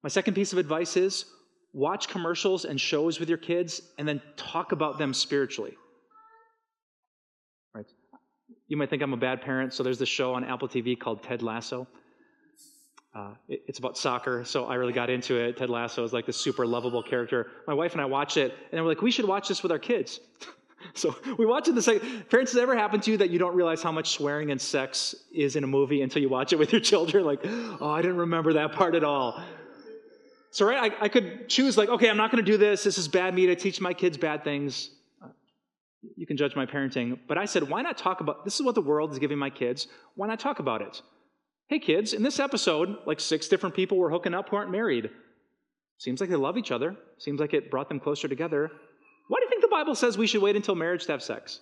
[SPEAKER 1] My second piece of advice is watch commercials and shows with your kids and then talk about them spiritually. Right? You might think I'm a bad parent, so there's this show on Apple TV called Ted Lasso. Uh, it, it's about soccer, so I really got into it. Ted Lasso is like this super lovable character. My wife and I watched it, and we're like, we should watch this with our kids. so we watch it the second. Parents, has ever happened to you that you don't realize how much swearing and sex is in a movie until you watch it with your children? Like, oh, I didn't remember that part at all. So, right, I, I could choose, like, okay, I'm not going to do this. This is bad me to teach my kids bad things. Uh, you can judge my parenting. But I said, why not talk about this? Is what the world is giving my kids. Why not talk about it? Hey, kids, in this episode, like six different people were hooking up who aren't married. Seems like they love each other. Seems like it brought them closer together. Why do you think the Bible says we should wait until marriage to have sex?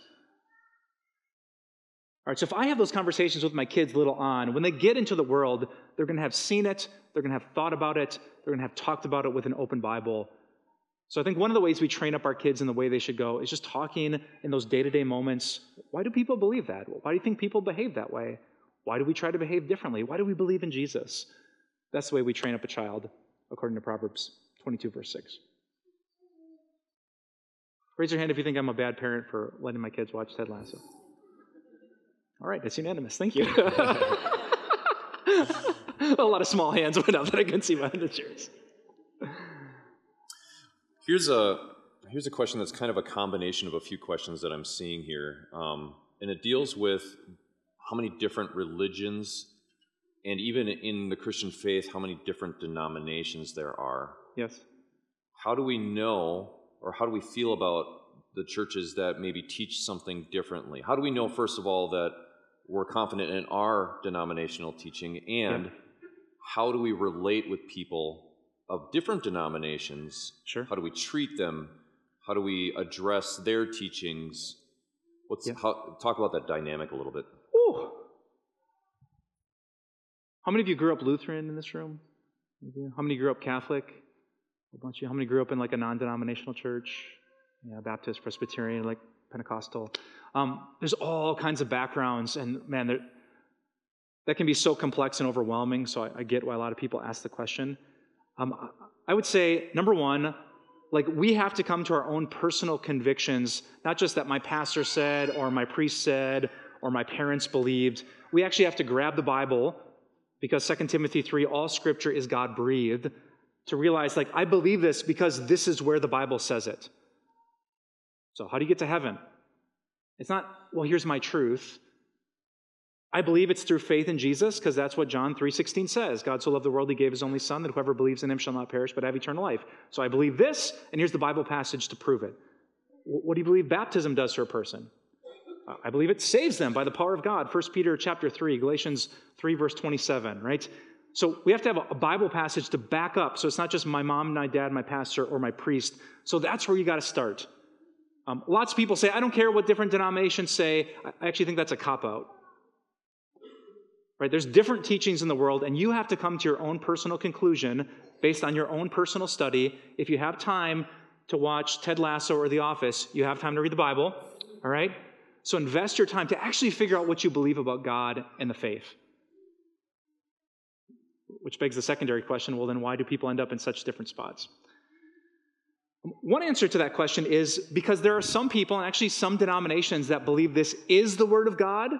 [SPEAKER 1] All right, so if I have those conversations with my kids little on, when they get into the world, they're going to have seen it, they're going to have thought about it, they're going to have talked about it with an open Bible. So I think one of the ways we train up our kids in the way they should go is just talking in those day to day moments. Why do people believe that? Why do you think people behave that way? Why do we try to behave differently? Why do we believe in Jesus? That's the way we train up a child, according to Proverbs 22, verse 6. Raise your hand if you think I'm a bad parent for letting my kids watch Ted Lasso. All right, that's unanimous. Thank you. a lot of small hands went up that I couldn't see behind the chairs.
[SPEAKER 2] Here's a here's a question that's kind of a combination of a few questions that I'm seeing here, um, and it deals with how many different religions, and even in the Christian faith, how many different denominations there are.
[SPEAKER 1] Yes.
[SPEAKER 2] How do we know, or how do we feel about the churches that maybe teach something differently? How do we know, first of all, that we're confident in our denominational teaching, and yeah. how do we relate with people of different denominations?
[SPEAKER 1] Sure.
[SPEAKER 2] How do we treat them? How do we address their teachings? What's yeah. how, talk about that dynamic a little bit?
[SPEAKER 1] How many of you grew up Lutheran in this room? How many grew up Catholic? A bunch of you. How many grew up in like a non-denominational church? Yeah, Baptist, Presbyterian, like Pentecostal. Um, there's all kinds of backgrounds, and man, that can be so complex and overwhelming. So I, I, get why a lot of people ask the question. Um, I would say number one, like we have to come to our own personal convictions, not just that my pastor said, or my priest said, or my parents believed. We actually have to grab the Bible because 2 Timothy 3, all scripture is God breathed, to realize, like, I believe this because this is where the Bible says it. So, how do you get to heaven? It's not, well, here's my truth. I believe it's through faith in Jesus because that's what John 3:16 says. God so loved the world he gave his only son that whoever believes in him shall not perish but have eternal life. So I believe this and here's the Bible passage to prove it. What do you believe baptism does for a person? I believe it saves them by the power of God. 1 Peter chapter 3, Galatians 3, verse 27, right? So we have to have a Bible passage to back up. So it's not just my mom, my dad, my pastor, or my priest. So that's where you got to start. Um, lots of people say, I don't care what different denominations say. I actually think that's a cop out. Right? There's different teachings in the world, and you have to come to your own personal conclusion based on your own personal study. If you have time to watch Ted Lasso or The Office, you have time to read the Bible. All right? So invest your time to actually figure out what you believe about God and the faith. Which begs the secondary question well, then why do people end up in such different spots? One answer to that question is because there are some people, and actually some denominations, that believe this is the Word of God.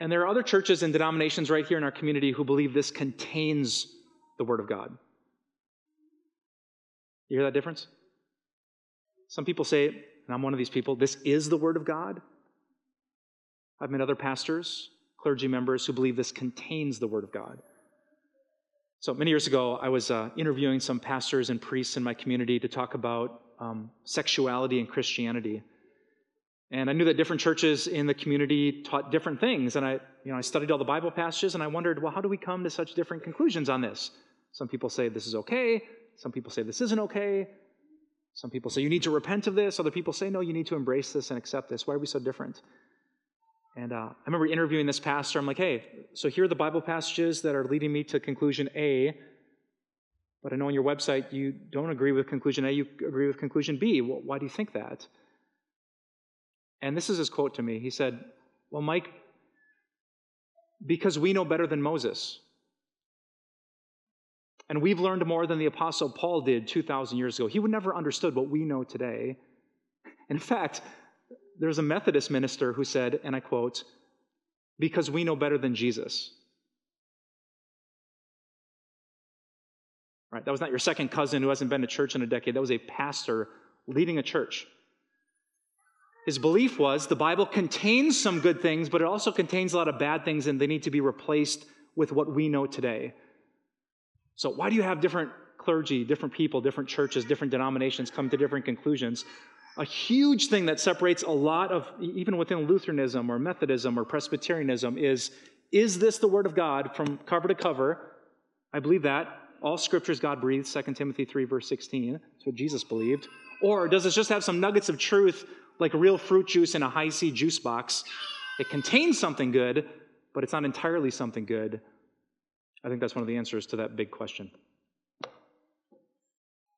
[SPEAKER 1] And there are other churches and denominations right here in our community who believe this contains the Word of God. You hear that difference? Some people say and I'm one of these people, this is the Word of God. I've met other pastors, clergy members who believe this contains the Word of God. So many years ago, I was uh, interviewing some pastors and priests in my community to talk about um, sexuality and Christianity. And I knew that different churches in the community taught different things. And I, you know, I studied all the Bible passages and I wondered, well, how do we come to such different conclusions on this? Some people say this is okay. Some people say this isn't okay. Some people say you need to repent of this. Other people say, no, you need to embrace this and accept this. Why are we so different? And uh, I remember interviewing this pastor. I'm like, hey, so here are the Bible passages that are leading me to conclusion A. But I know on your website you don't agree with conclusion A, you agree with conclusion B. Well, why do you think that? And this is his quote to me. He said, Well, Mike, because we know better than Moses. And we've learned more than the Apostle Paul did 2,000 years ago. He would never understood what we know today. In fact, there's a Methodist minister who said, and I quote, because we know better than Jesus. Right? That was not your second cousin who hasn't been to church in a decade. That was a pastor leading a church. His belief was the Bible contains some good things, but it also contains a lot of bad things, and they need to be replaced with what we know today. So, why do you have different clergy, different people, different churches, different denominations come to different conclusions? A huge thing that separates a lot of, even within Lutheranism or Methodism or Presbyterianism, is is this the Word of God from cover to cover? I believe that. All scriptures God breathed, 2 Timothy 3, verse 16. That's what Jesus believed. Or does it just have some nuggets of truth like real fruit juice in a Hi-C juice box? It contains something good, but it's not entirely something good. I think that's one of the answers to that big question.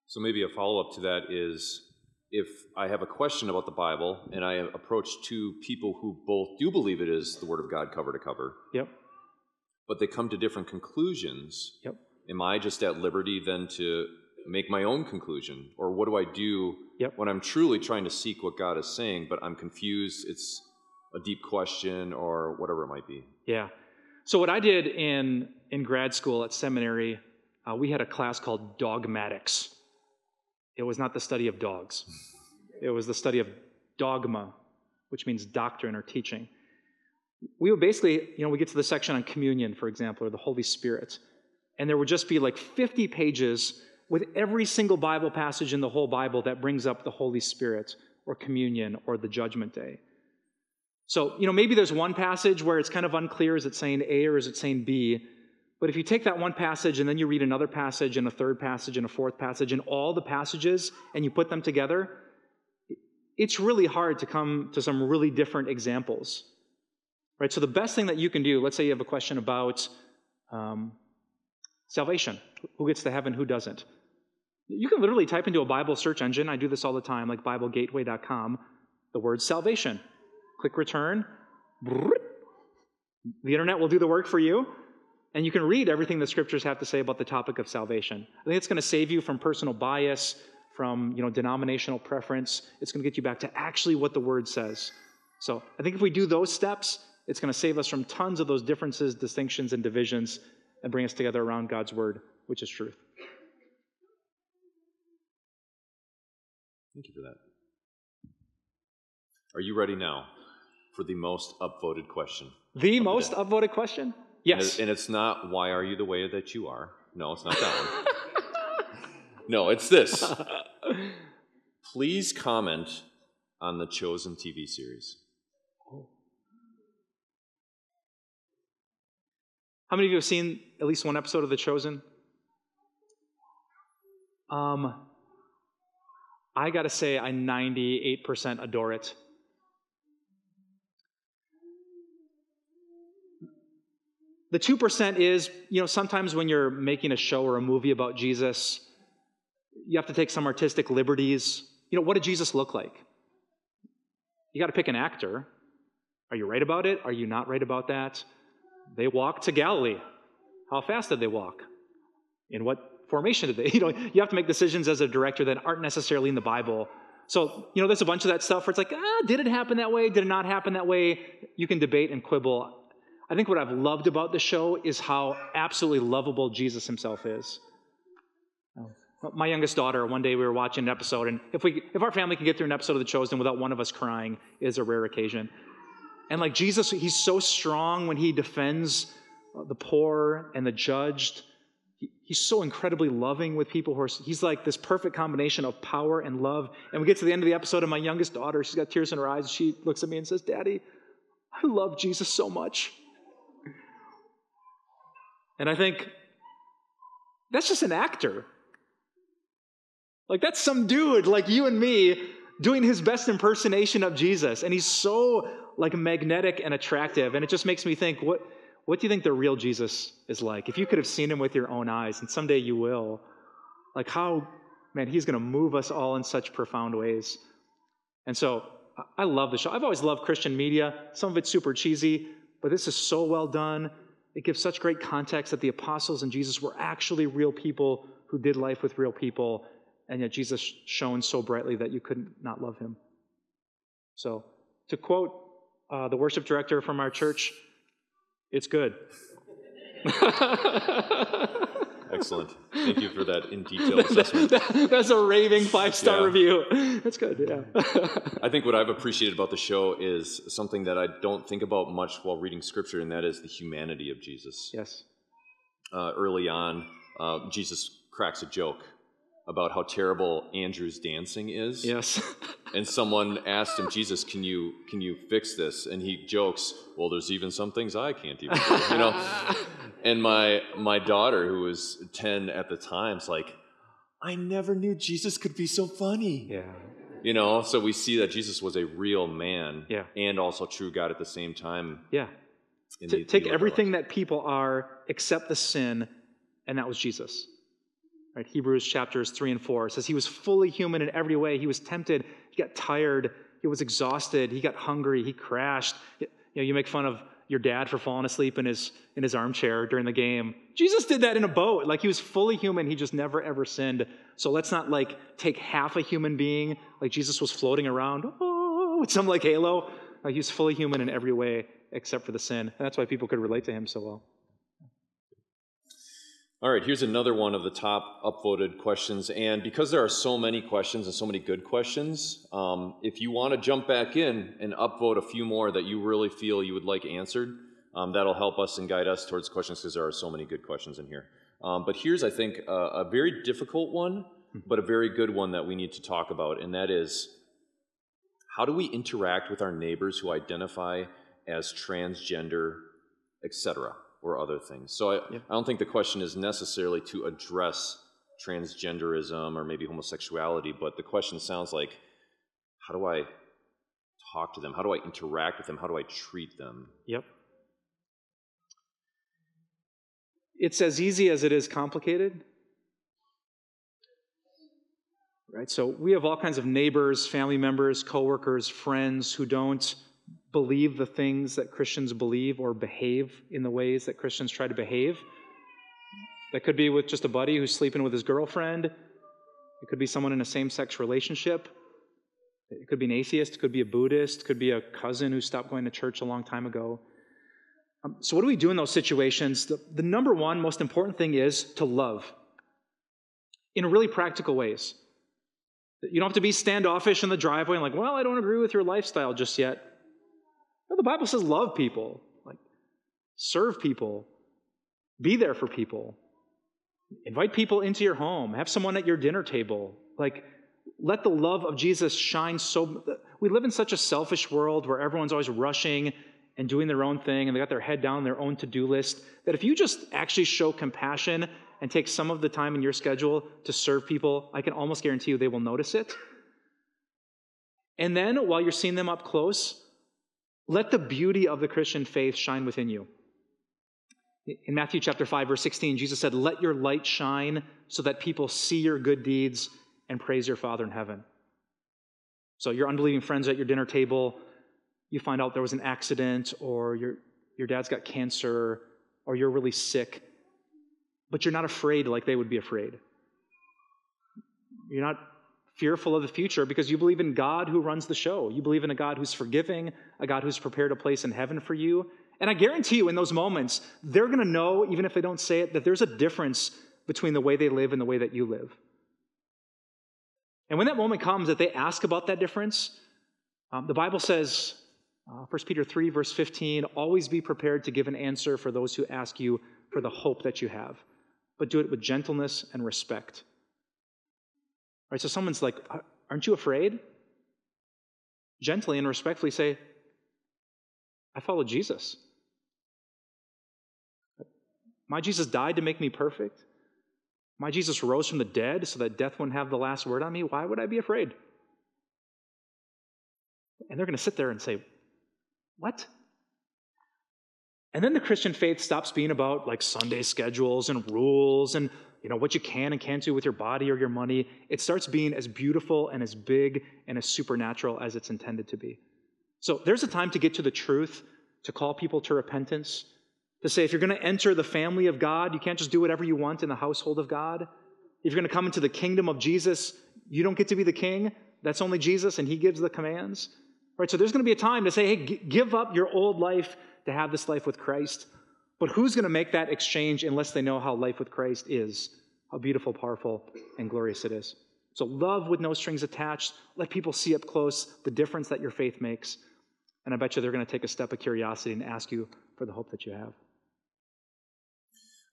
[SPEAKER 2] So maybe a follow up to that is if I have a question about the Bible and I approach two people who both do believe it is the Word of God cover to cover,
[SPEAKER 1] Yep.
[SPEAKER 2] but they come to different conclusions,
[SPEAKER 1] Yep.
[SPEAKER 2] am I just at liberty then to make my own conclusion? Or what do I do
[SPEAKER 1] Yep.
[SPEAKER 2] when I'm truly trying to seek what God is saying, but I'm confused? It's a deep question or whatever it might be.
[SPEAKER 1] Yeah. So what I did in in grad school at seminary, uh, we had a class called dogmatics. It was not the study of dogs. It was the study of dogma, which means doctrine or teaching. We would basically, you know, we get to the section on communion, for example, or the Holy Spirit, and there would just be like 50 pages with every single Bible passage in the whole Bible that brings up the Holy Spirit or communion or the judgment day. So, you know, maybe there's one passage where it's kind of unclear is it saying A or is it saying B? But if you take that one passage and then you read another passage and a third passage and a fourth passage and all the passages and you put them together, it's really hard to come to some really different examples. Right? So, the best thing that you can do, let's say you have a question about um, salvation who gets to heaven, who doesn't? You can literally type into a Bible search engine. I do this all the time, like BibleGateway.com, the word salvation. Click return. The internet will do the work for you. And you can read everything the scriptures have to say about the topic of salvation. I think it's going to save you from personal bias, from you know, denominational preference. It's going to get you back to actually what the word says. So I think if we do those steps, it's going to save us from tons of those differences, distinctions, and divisions and bring us together around God's word, which is truth.
[SPEAKER 2] Thank you for that. Are you ready now for the most upvoted question?
[SPEAKER 1] The most upvoted question? Yes.
[SPEAKER 2] And it's not, why are you the way that you are? No, it's not that one. no, it's this. Please comment on the Chosen TV series.
[SPEAKER 1] How many of you have seen at least one episode of The Chosen? Um, I got to say, I 98% adore it. The 2% is, you know, sometimes when you're making a show or a movie about Jesus, you have to take some artistic liberties. You know, what did Jesus look like? You got to pick an actor. Are you right about it? Are you not right about that? They walked to Galilee. How fast did they walk? In what formation did they? You know, you have to make decisions as a director that aren't necessarily in the Bible. So, you know, there's a bunch of that stuff where it's like, ah, did it happen that way? Did it not happen that way? You can debate and quibble. I think what I've loved about the show is how absolutely lovable Jesus himself is. Oh. My youngest daughter, one day we were watching an episode, and if we if our family can get through an episode of The Chosen without one of us crying, is a rare occasion. And like Jesus, he's so strong when he defends uh, the poor and the judged. He's so incredibly loving with people who are, he's like this perfect combination of power and love. And we get to the end of the episode, and my youngest daughter, she's got tears in her eyes. She looks at me and says, Daddy, I love Jesus so much. And I think that's just an actor. Like, that's some dude like you and me doing his best impersonation of Jesus. And he's so like magnetic and attractive. And it just makes me think, what, what do you think the real Jesus is like? If you could have seen him with your own eyes, and someday you will, like how, man, he's going to move us all in such profound ways. And so I love the show. I've always loved Christian media. Some of it's super cheesy, but this is so well done. It gives such great context that the apostles and Jesus were actually real people who did life with real people, and yet Jesus shone so brightly that you couldn't not love him. So, to quote uh, the worship director from our church, it's good.
[SPEAKER 2] Excellent. Thank you for that in detail assessment.
[SPEAKER 1] That's a raving five star
[SPEAKER 2] Yeah.
[SPEAKER 1] review. That's good, yeah.
[SPEAKER 2] I think what I've appreciated about the show is something that I don't think about much while reading scripture, and that is the humanity of Jesus.
[SPEAKER 1] yes.
[SPEAKER 2] Uh, early on, uh, Jesus cracks a joke about how terrible Andrew's dancing is.
[SPEAKER 1] Yes.
[SPEAKER 2] And someone asked him, Jesus, can you can you fix this? And he jokes, Well, there's even some things I can't even do. You know? And my my daughter, who was 10 at the time, is like, I never knew Jesus could be so funny.
[SPEAKER 1] yeah.
[SPEAKER 2] You know, so we see that Jesus was a real man
[SPEAKER 1] Yeah.
[SPEAKER 2] and also true God at the same time.
[SPEAKER 1] Yeah. To
[SPEAKER 2] the-
[SPEAKER 1] take
[SPEAKER 2] the
[SPEAKER 1] everything that people are except the sin, and that was Jesus. Right? Hebrews chapters 3 and 4 says he was fully human in every way. He was tempted, he got tired, he was exhausted, he got hungry, he crashed. You know, you make fun of your dad for falling asleep in his in his armchair during the game. Jesus did that in a boat. Like he was fully human, he just never ever sinned. So let's not like take half a human being, like Jesus was floating around, oh, with some like halo. Like he was fully human in every way except for the sin. And that's why people could relate to him so well.
[SPEAKER 2] All right, here's another one of the top upvoted questions. And because there are so many questions and so many good questions, um, if you want to jump back in and upvote a few more that you really feel you would like answered, um, that'll help us and guide us towards questions because there are so many good questions in here. Um, but here's, I think, a, a very difficult one, but a very good one that we need to talk about, and that is how do we interact with our neighbors who identify as transgender, etc., or other things? So I,
[SPEAKER 1] Yeah.
[SPEAKER 2] I don't think the question is necessarily to address transgenderism or maybe homosexuality, but the question sounds like how do I talk to them? How do I interact with them? How do I treat them?
[SPEAKER 1] Yep. It's as easy as it is complicated. Right? So we have all kinds of neighbors, family members, coworkers, friends who don't believe the things that Christians believe or behave in the ways that Christians try to behave. That could be with just a buddy who's sleeping with his girlfriend. It could be someone in a same sex relationship. It could be an atheist, it could be a Buddhist, It could be a cousin who stopped going to church a long time ago. Um, so, what do we do in those situations? The, the number one most important thing is to love in really practical ways. You don't have to be standoffish in the driveway and like, well, I don't agree with your lifestyle just yet. The Bible says love people, like serve people, be there for people, invite people into your home, have someone at your dinner table. Like, let the love of Jesus shine so. We live in such a selfish world where everyone's always rushing and doing their own thing and they got their head down their own to-do list that if you just actually show compassion and take some of the time in your schedule to serve people i can almost guarantee you they will notice it and then while you're seeing them up close let the beauty of the christian faith shine within you. In matthew chapter 5 verse 16 jesus said let your light shine so that people see your good deeds and praise your father in heaven. So your unbelieving friends at your dinner table. You find out there was an accident or your, your dad's got cancer or you're really sick, but you're not afraid like they would be afraid. You're not fearful of the future because you believe in God who runs the show. You believe in a God who's forgiving, a God who's prepared a place in heaven for you. And I guarantee you, in those moments, they're going to know, even if they don't say it, that there's a difference between the way they live and the way that you live. And when that moment comes that they ask about that difference, um, the Bible says, uh, 1 Peter 3, verse 15, always be prepared to give an answer for those who ask you for the hope that you have, but do it with gentleness and respect. Right, so someone's like, uh, Aren't you afraid? Gently and respectfully say, I follow Jesus. My Jesus died to make me perfect. My Jesus rose from the dead so that death wouldn't have the last word on me. Why would I be afraid? And they're going to sit there and say, What? And then the Christian faith stops being about like Sunday schedules and rules and you know what you can and can't do with your body or your money. It starts being as beautiful and as big and as supernatural as it's intended to be. So there's a time to get to the truth, to call people to repentance, To say if you're going to enter the family of God, you can't just do whatever you want in the household of God. If you're going to come into the kingdom of Jesus, you don't get to be the king. That's only Jesus, and he gives the commands. Right? So there's going to be a time to say, hey, g- give up your old life to have this life with Christ. But who's going to make that exchange unless they know how life with Christ is? How beautiful, powerful, and glorious it is. So, love with no strings attached. Let people see up close the difference that your faith makes. And I bet you they're going to take a step of curiosity and ask you for the hope that you have.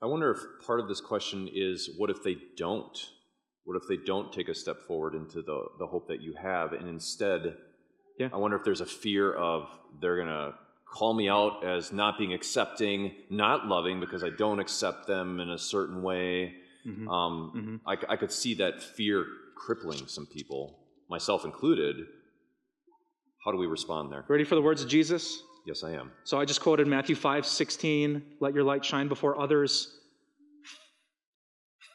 [SPEAKER 2] I wonder if part of this question is what if they don't? What if they don't take a step forward into the, the hope that you have? And instead,
[SPEAKER 1] yeah.
[SPEAKER 2] I wonder if there's a fear of they're going to call me out as not being accepting, not loving because I don't accept them in a certain way. Mm-hmm. Um, mm-hmm. I, I could see that fear crippling some people, myself included. How do we respond there?
[SPEAKER 1] Ready for the words of Jesus?
[SPEAKER 2] Yes, I am.
[SPEAKER 1] So I just quoted Matthew 5 16, let your light shine before others.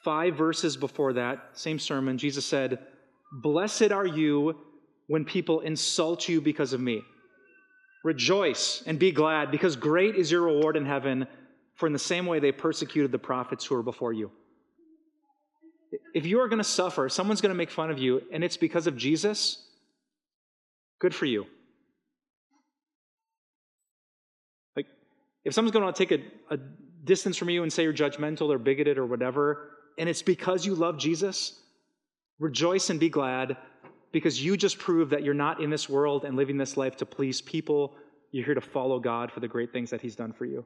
[SPEAKER 1] Five verses before that, same sermon, Jesus said, Blessed are you when people insult you because of me. Rejoice and be glad, because great is your reward in heaven, for in the same way they persecuted the prophets who were before you. If you are going to suffer, someone's going to make fun of you, and it's because of Jesus, good for you. Like, if someone's going to take a, a distance from you and say you're judgmental or bigoted or whatever, and it's because you love Jesus, rejoice and be glad because you just proved that you're not in this world and living this life to please people. You're here to follow God for the great things that He's done for you.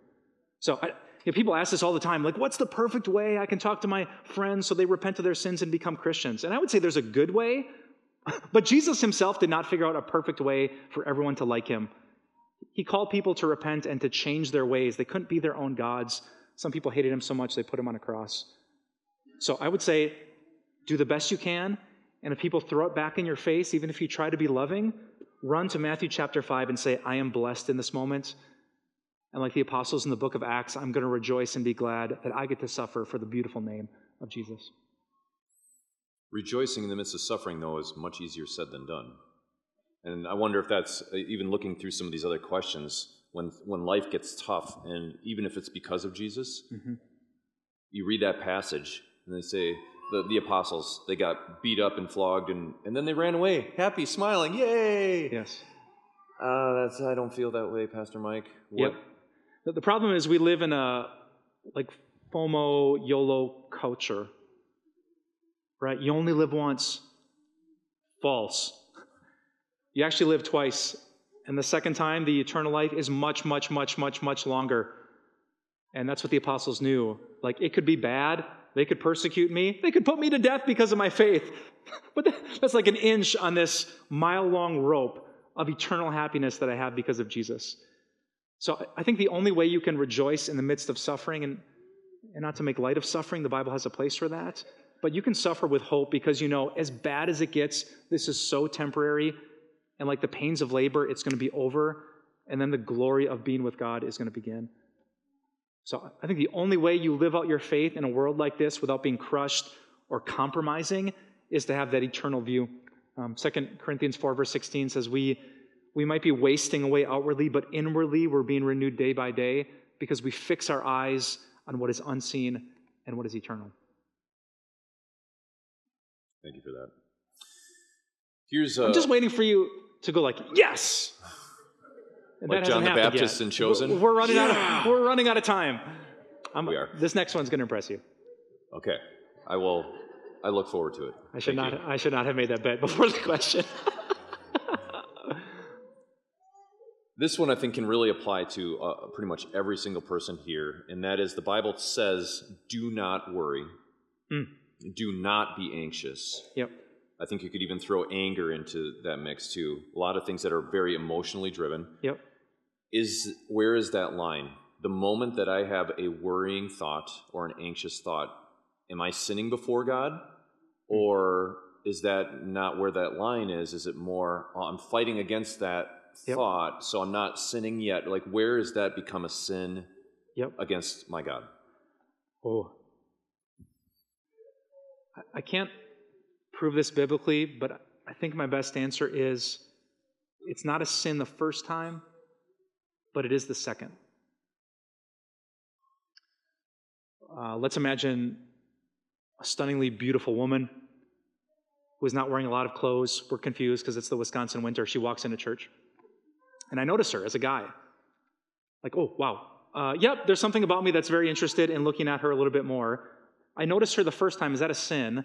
[SPEAKER 1] So, I, you know, people ask this all the time like, what's the perfect way I can talk to my friends so they repent of their sins and become Christians? And I would say there's a good way, but Jesus himself did not figure out a perfect way for everyone to like him. He called people to repent and to change their ways. They couldn't be their own gods. Some people hated him so much they put him on a cross. So I would say, do the best you can. And if people throw it back in your face, even if you try to be loving, run to Matthew chapter 5 and say, I am blessed in this moment. And like the apostles in the book of Acts, I'm going to rejoice and be glad that I get to suffer for the beautiful name of Jesus.
[SPEAKER 2] Rejoicing in the midst of suffering, though, is much easier said than done. And I wonder if that's uh, even looking through some of these other questions when, when life gets tough, and even if it's because of Jesus, mm-hmm. you read that passage and they say, the, the apostles, they got beat up and flogged, and, and then they ran away, happy, smiling, yay!
[SPEAKER 1] Yes.
[SPEAKER 2] Uh, that's I don't feel that way, Pastor Mike. What,
[SPEAKER 1] yep. The problem is we live in a like FOMO, YOLO culture, right? You only live once. False. You actually live twice. And the second time, the eternal life is much, much, much, much, much longer. And that's what the apostles knew. Like, it could be bad. They could persecute me. They could put me to death because of my faith. but that's like an inch on this mile long rope of eternal happiness that I have because of Jesus. So I think the only way you can rejoice in the midst of suffering, and, and not to make light of suffering, the Bible has a place for that, but you can suffer with hope because you know, as bad as it gets, this is so temporary. And like the pains of labor, it's going to be over. And then the glory of being with God is going to begin. So I think the only way you live out your faith in a world like this without being crushed or compromising is to have that eternal view. Um, 2 Corinthians 4, verse 16 says, We we might be wasting away outwardly, but inwardly we're being renewed day by day because we fix our eyes on what is unseen and what is eternal.
[SPEAKER 2] Thank you for that. Here's
[SPEAKER 1] I'm just waiting for you to go like, yes.
[SPEAKER 2] Like John the Baptist
[SPEAKER 1] yet.
[SPEAKER 2] and Chosen.
[SPEAKER 1] We're running yeah. out. Of, we're running out of time. I'm,
[SPEAKER 2] we are.
[SPEAKER 1] This next one's going to impress you.
[SPEAKER 2] Okay, I will. I look forward to it.
[SPEAKER 1] I should
[SPEAKER 2] Thank
[SPEAKER 1] not.
[SPEAKER 2] You.
[SPEAKER 1] I should not have made that bet before the question.
[SPEAKER 2] This one I think can really apply to uh, pretty much every single person here, and that is the Bible says, "Do not worry, mm. do not be anxious."
[SPEAKER 1] Yep.
[SPEAKER 2] I think you could even throw anger into that mix too. A lot of things that are very emotionally driven.
[SPEAKER 1] Yep.
[SPEAKER 2] Is where is that line? The moment that I have a worrying thought or an anxious thought, am I sinning before God, hmm. or is that not where that line is? Is it more oh, I'm fighting against that yep. thought, so I'm not sinning yet. Like, where has that become a sin
[SPEAKER 1] yep.
[SPEAKER 2] against my God?
[SPEAKER 1] Oh. I can't prove this biblically, but I think my best answer is it's not a sin the first time, but it is the second. uh, let's imagine a stunningly beautiful woman who is not wearing a lot of clothes. We're confused because it's the Wisconsin winter. She walks into church. And I notice her as a guy. Like, oh, wow. Uh, yep, there's something about me that's very interested in looking at her a little bit more. I noticed her the first time. Is that a sin?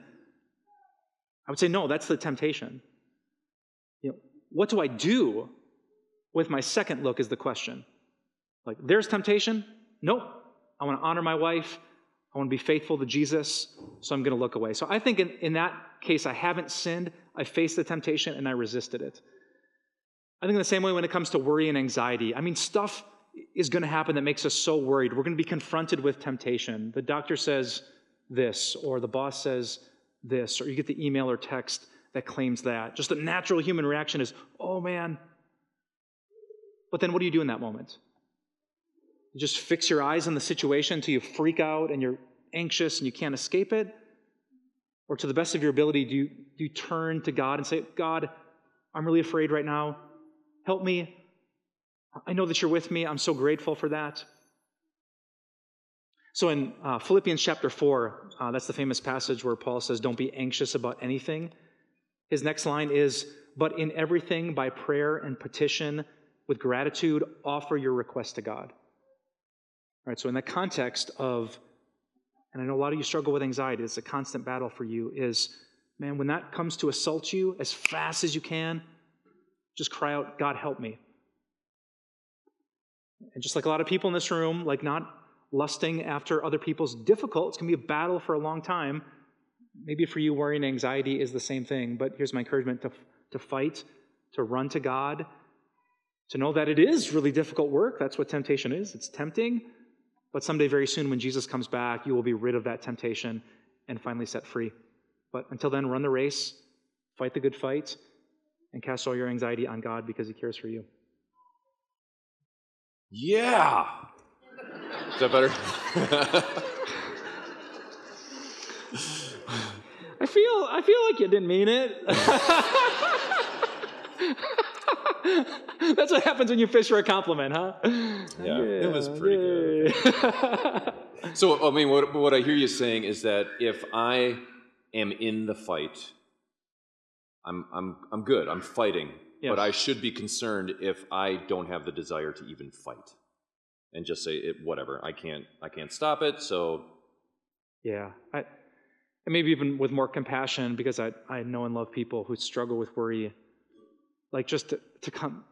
[SPEAKER 1] I would say, no, that's the temptation. You know, what do I do with my second look is the question. Like, there's temptation? Nope. I want to honor my wife. I want to be faithful to Jesus, so I'm going to look away. So I think in, in that case, I haven't sinned. I faced the temptation and I resisted it. I think in the same way when it comes to worry and anxiety, I mean, stuff is going to happen that makes us so worried. We're going to be confronted with temptation. The doctor says this, or the boss says this, or you get the email or text that claims that. Just a natural human reaction is, oh man. But then what do you do in that moment? You just fix your eyes on the situation until you freak out and you're anxious and you can't escape it? Or to the best of your ability, do you, do you turn to God and say, God, I'm really afraid right now. Help me. I know that you're with me. I'm so grateful for that. So in uh, Philippians chapter 4, uh, that's the famous passage where Paul says, Don't be anxious about anything. His next line is, But in everything, by prayer and petition, with gratitude, offer your request to God. All right, so in the context of, and I know a lot of you struggle with anxiety, it's a constant battle for you, is, man, when that comes to assault you as fast as you can, just cry out, God, help me. And just like a lot of people in this room, like not lusting after other people's difficult, it's going to be a battle for a long time. Maybe for you, worry and anxiety is the same thing, but here's my encouragement to, to fight, to run to God, to know that it is really difficult work. That's what temptation is. It's tempting. But someday, very soon, when Jesus comes back, you will be rid of that temptation and finally set free. But until then, run the race, fight the good fight, and cast all your anxiety on God because He cares for you.
[SPEAKER 2] Yeah. Is that better?
[SPEAKER 1] I feel I feel like you didn't mean it. That's what happens when you fish for a compliment, huh?
[SPEAKER 2] Yeah, yeah it was pretty good. so, I mean, what, what I hear you saying is that if I am in the fight, I'm, I'm, I'm good, I'm fighting, yes. but I should be concerned if I don't have the desire to even fight and just say it, whatever, I can't, I can't stop it, so.
[SPEAKER 1] Yeah, I, and maybe even with more compassion because I, I know and love people who struggle with worry like just to, to come.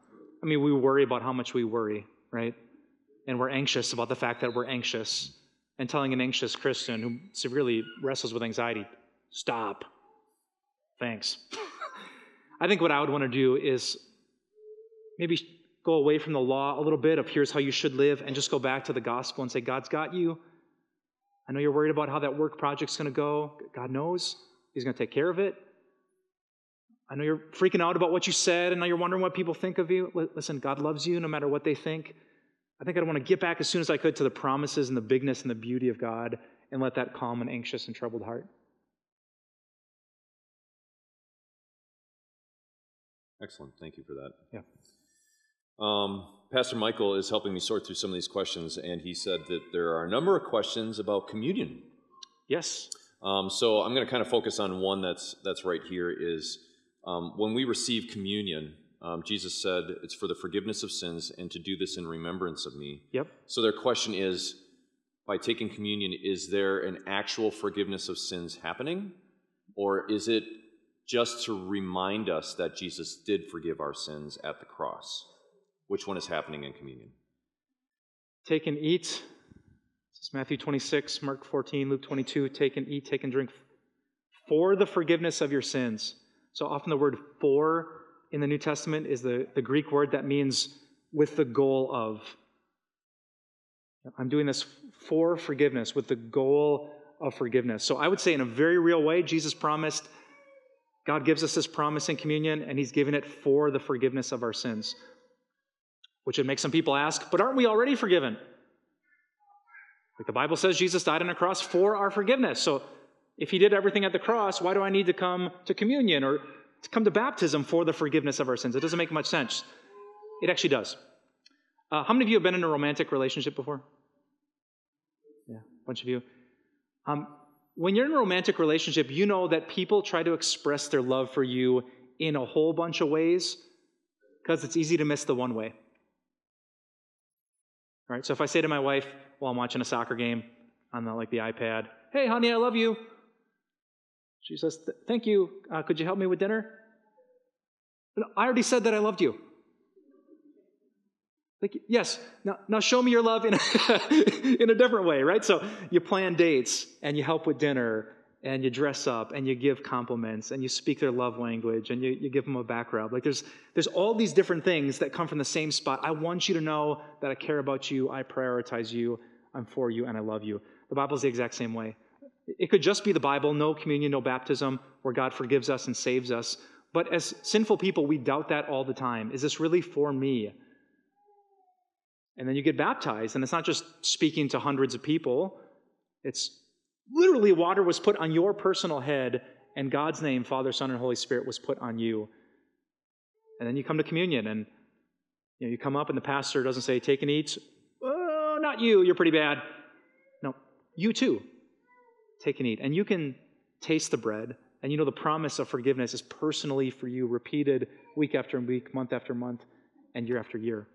[SPEAKER 1] I mean, we worry about how much we worry, right? And we're anxious about the fact that we're anxious. And telling an anxious Christian who severely wrestles with anxiety, stop. Thanks. I think what I would want to do is maybe go away from the law a little bit of here's how you should live and just go back to the gospel and say, God's got you. I know you're worried about how that work project's going to go. God knows. He's going to take care of it. I know you're freaking out about what you said, and now you're wondering what people think of you. Listen, God loves you no matter what they think. I think I'd want to get back as soon as I could to the promises and the bigness and the beauty of God and let that calm an anxious and troubled heart.
[SPEAKER 2] Excellent. Thank you for that.
[SPEAKER 1] Yeah.
[SPEAKER 2] Um, Pastor Michael is helping me sort through some of these questions, and he said that there are a number of questions about communion.
[SPEAKER 1] Yes.
[SPEAKER 2] Um, so I'm going to kind of focus on one that's that's right here. Is um, when we receive communion, um, Jesus said it's for the forgiveness of sins and to do this in remembrance of me.
[SPEAKER 1] Yep.
[SPEAKER 2] So their question is by taking communion, is there an actual forgiveness of sins happening? Or is it just to remind us that Jesus did forgive our sins at the cross? Which one is happening in communion?
[SPEAKER 1] Take and eat. This is Matthew 26, Mark 14, Luke 22. Take and eat, take and drink for the forgiveness of your sins. So often the word for in the New Testament is the, the Greek word that means with the goal of. I'm doing this for forgiveness, with the goal of forgiveness. So I would say, in a very real way, Jesus promised, God gives us this promise in communion, and He's given it for the forgiveness of our sins. Which would make some people ask, but aren't we already forgiven? Like the Bible says, Jesus died on a cross for our forgiveness. So if he did everything at the cross, why do I need to come to communion or to come to baptism for the forgiveness of our sins? It doesn't make much sense. It actually does. Uh, how many of you have been in a romantic relationship before? Yeah, a bunch of you. Um, when you're in a romantic relationship, you know that people try to express their love for you in a whole bunch of ways because it's easy to miss the one way. All right, so if I say to my wife while I'm watching a soccer game on the, like the iPad, "Hey, honey, I love you," she says, "Thank you. Uh, could you help me with dinner?" I already said that I loved you. Like, yes, now, now show me your love in a, in a different way, right? So you plan dates and you help with dinner and you dress up and you give compliments and you speak their love language and you, you give them a back rub. Like there's, there's all these different things that come from the same spot. I want you to know that I care about you, I prioritize you, I'm for you, and I love you. The Bible's the exact same way. It could just be the Bible, no communion, no baptism, where God forgives us and saves us. But as sinful people, we doubt that all the time. Is this really for me? And then you get baptized, and it's not just speaking to hundreds of people, it's literally water was put on your personal head, and God's name, Father, Son, and Holy Spirit, was put on you. And then you come to communion, and you, know, you come up, and the pastor doesn't say, Take and eat. Oh, not you, you're pretty bad. No, you too. Take and eat. And you can taste the bread, and you know the promise of forgiveness is personally for you, repeated week after week, month after month, and year after year.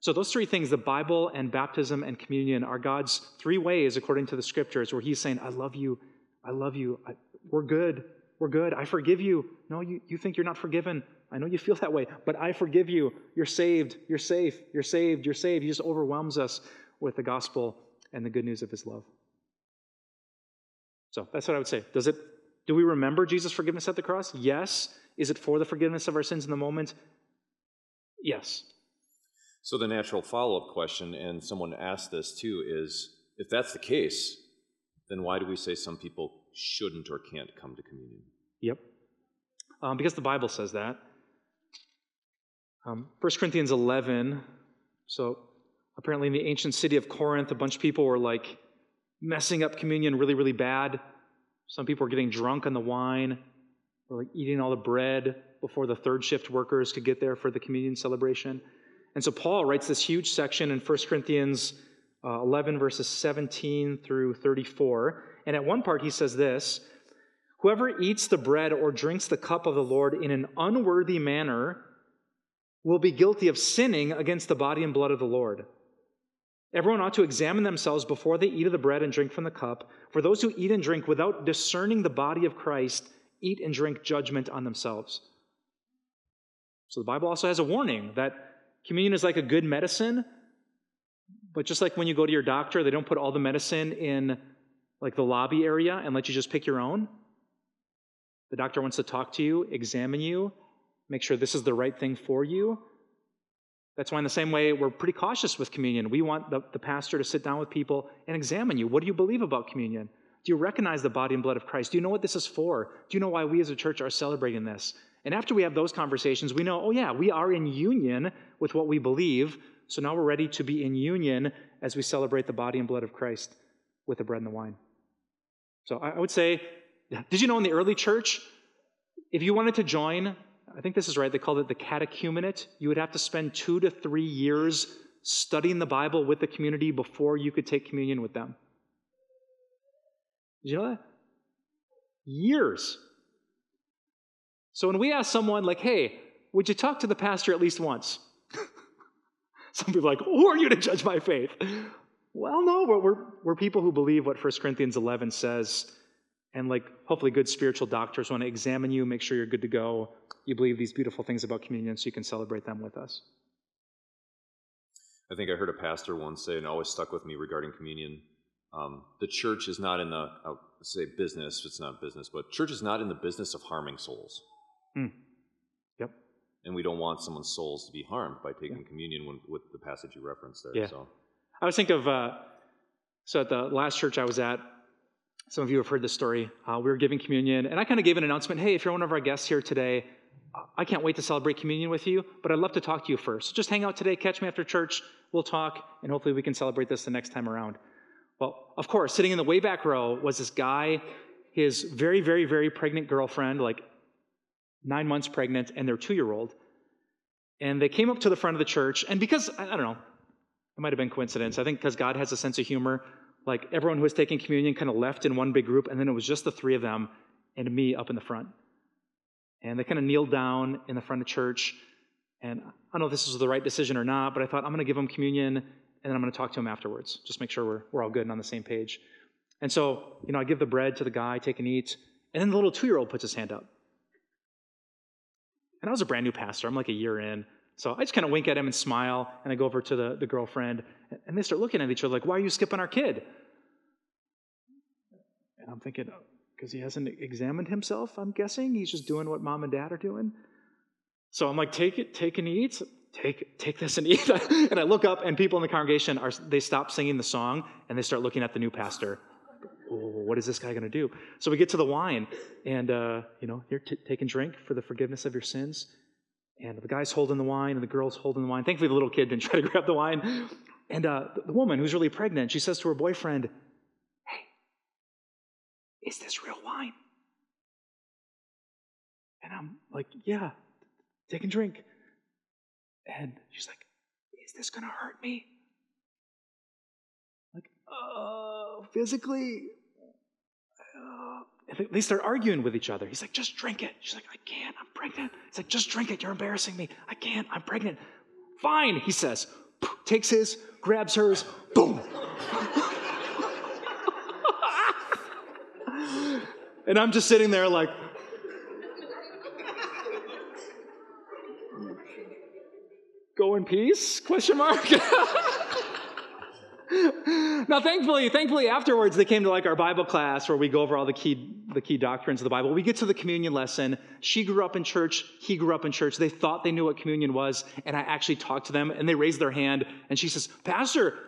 [SPEAKER 1] So, those three things the Bible and baptism and communion are God's three ways, according to the scriptures, where He's saying, I love you. I love you. I, we're good. We're good. I forgive you. No, you, you think you're not forgiven. I know you feel that way, but I forgive you. You're saved. You're safe. You're saved. You're saved. He just overwhelms us with the gospel and the good news of His love. So, that's what I would say. Does it, do we remember Jesus' forgiveness at the cross? Yes. Is it for the forgiveness of our sins in the moment? Yes.
[SPEAKER 2] So the natural follow-up question, and someone asked this too, is if that's the case, then why do we say some people shouldn't or can't come to communion?
[SPEAKER 1] Yep. Um, because the Bible says that. Um, 1 Corinthians 11. So apparently in the ancient city of Corinth, a bunch of people were like messing up communion really, really bad. Some people were getting drunk on the wine, or like eating all the bread before the third shift workers could get there for the communion celebration. And so Paul writes this huge section in 1 Corinthians uh, 11, verses 17 through 34. And at one part, he says this Whoever eats the bread or drinks the cup of the Lord in an unworthy manner will be guilty of sinning against the body and blood of the Lord. Everyone ought to examine themselves before they eat of the bread and drink from the cup. For those who eat and drink without discerning the body of Christ eat and drink judgment on themselves. So the Bible also has a warning that Communion is like a good medicine, but just like when you go to your doctor, they don't put all the medicine in like the lobby area and let you just pick your own. The doctor wants to talk to you, examine you, make sure this is the right thing for you. That's why, in the same way, we're pretty cautious with communion. We want the, the pastor to sit down with people and examine you. What do you believe about communion? Do you recognize the body and blood of Christ? Do you know what this is for? Do you know why we as a church are celebrating this? And after we have those conversations, we know, oh, yeah, we are in union with what we believe. So now we're ready to be in union as we celebrate the body and blood of Christ with the bread and the wine. So I would say, did you know in the early church, if you wanted to join, I think this is right, they called it the catechumenate, you would have to spend two to three years studying the Bible with the community before you could take communion with them. Did you know that? Years. So when we ask someone, like, hey, would you talk to the pastor at least once? Some people are like, who are you to judge my faith? Well, no, we're, we're, we're people who believe what 1 Corinthians 11 says. And like, hopefully, good spiritual doctors want to examine you, make sure you're good to go. You believe these beautiful things about communion so you can celebrate them with us.
[SPEAKER 2] I think I heard a pastor once say, and always stuck with me regarding communion um, the church is not in the, I'll say business, it's not business, but church is not in the business of harming souls.
[SPEAKER 1] Mm. Yep.
[SPEAKER 2] And we don't want someone's souls to be harmed by taking communion when, with the passage you referenced there.
[SPEAKER 1] Yeah.
[SPEAKER 2] So.
[SPEAKER 1] I was thinking of, uh, so at the last church I was at, some of you have heard this story. Uh, we were giving communion, and I kind of gave an announcement hey, if you're one of our guests here today, I can't wait to celebrate communion with you, but I'd love to talk to you first. Just hang out today, catch me after church, we'll talk, and hopefully we can celebrate this the next time around. Well, of course, sitting in the way back row was this guy, his very, very, very pregnant girlfriend, like nine months pregnant, and their two year old. And they came up to the front of the church, and because, I don't know, it might have been coincidence. I think because God has a sense of humor, like everyone who was taking communion kind of left in one big group, and then it was just the three of them and me up in the front. And they kind of kneeled down in the front of church. And I don't know if this was the right decision or not, but I thought I'm going to give them communion and then I'm going to talk to them afterwards. Just make sure we're, we're all good and on the same page. And so, you know, I give the bread to the guy, take and eat, and then the little two year old puts his hand up. And I was a brand new pastor. I'm like a year in. So I just kind of wink at him and smile, and I go over to the, the girlfriend, and they start looking at each other like, Why are you skipping our kid? And I'm thinking, because he hasn't examined himself, I'm guessing. He's just doing what mom and dad are doing. So I'm like, take it, take and eat. Take, take this and eat. and I look up, and people in the congregation are they stop singing the song and they start looking at the new pastor. Oh, what is this guy going to do? So we get to the wine, and uh, you know, here, t- take and drink for the forgiveness of your sins. And the guy's holding the wine, and the girl's holding the wine. Thankfully, the little kid didn't try to grab the wine. And uh, the woman, who's really pregnant, she says to her boyfriend, Hey, is this real wine? And I'm like, Yeah, take a drink. And she's like, Is this going to hurt me? Like, uh, physically? Uh, and they start arguing with each other. He's like, Just drink it. She's like, I can't, I'm pregnant. He's like, Just drink it, you're embarrassing me. I can't, I'm pregnant. Fine, he says. Takes his, grabs hers, boom. And I'm just sitting there like, go in peace? Question mark. now thankfully thankfully afterwards they came to like our bible class where we go over all the key the key doctrines of the bible we get to the communion lesson she grew up in church he grew up in church they thought they knew what communion was and i actually talked to them and they raised their hand and she says pastor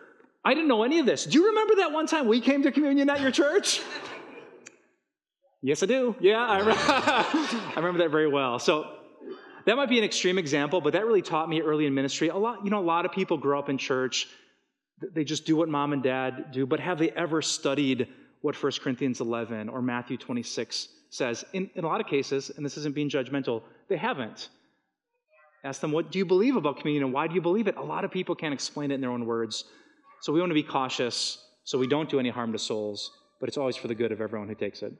[SPEAKER 1] i didn't know any of this do you remember that one time we came to communion at your church Yes, I do. Yeah, I remember, I remember that very well. So that might be an extreme example, but that really taught me early in ministry. A lot, you know, a lot of people grow up in church. They just do what mom and dad do, but have they ever studied what 1 Corinthians 11 or Matthew 26 says? In, in a lot of cases, and this isn't being judgmental, they haven't. Ask them, what do you believe about communion and why do you believe it? A lot of people can't explain it in their own words. So we want to be cautious so we don't do any harm to souls, but it's always for the good of everyone who takes it.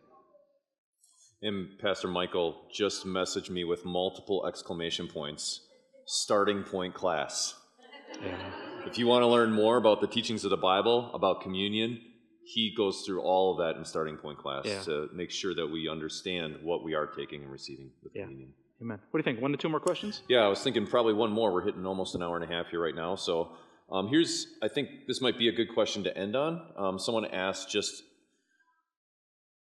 [SPEAKER 2] And Pastor Michael just messaged me with multiple exclamation points. Starting point class. Yeah. If you want to learn more about the teachings of the Bible, about communion, he goes through all of that in starting point class yeah. to make sure that we understand what we are taking and receiving with yeah. communion.
[SPEAKER 1] Amen. What do you think? One to two more questions?
[SPEAKER 2] Yeah, I was thinking probably one more. We're hitting almost an hour and a half here right now. So um, here's, I think this might be a good question to end on. Um, someone asked just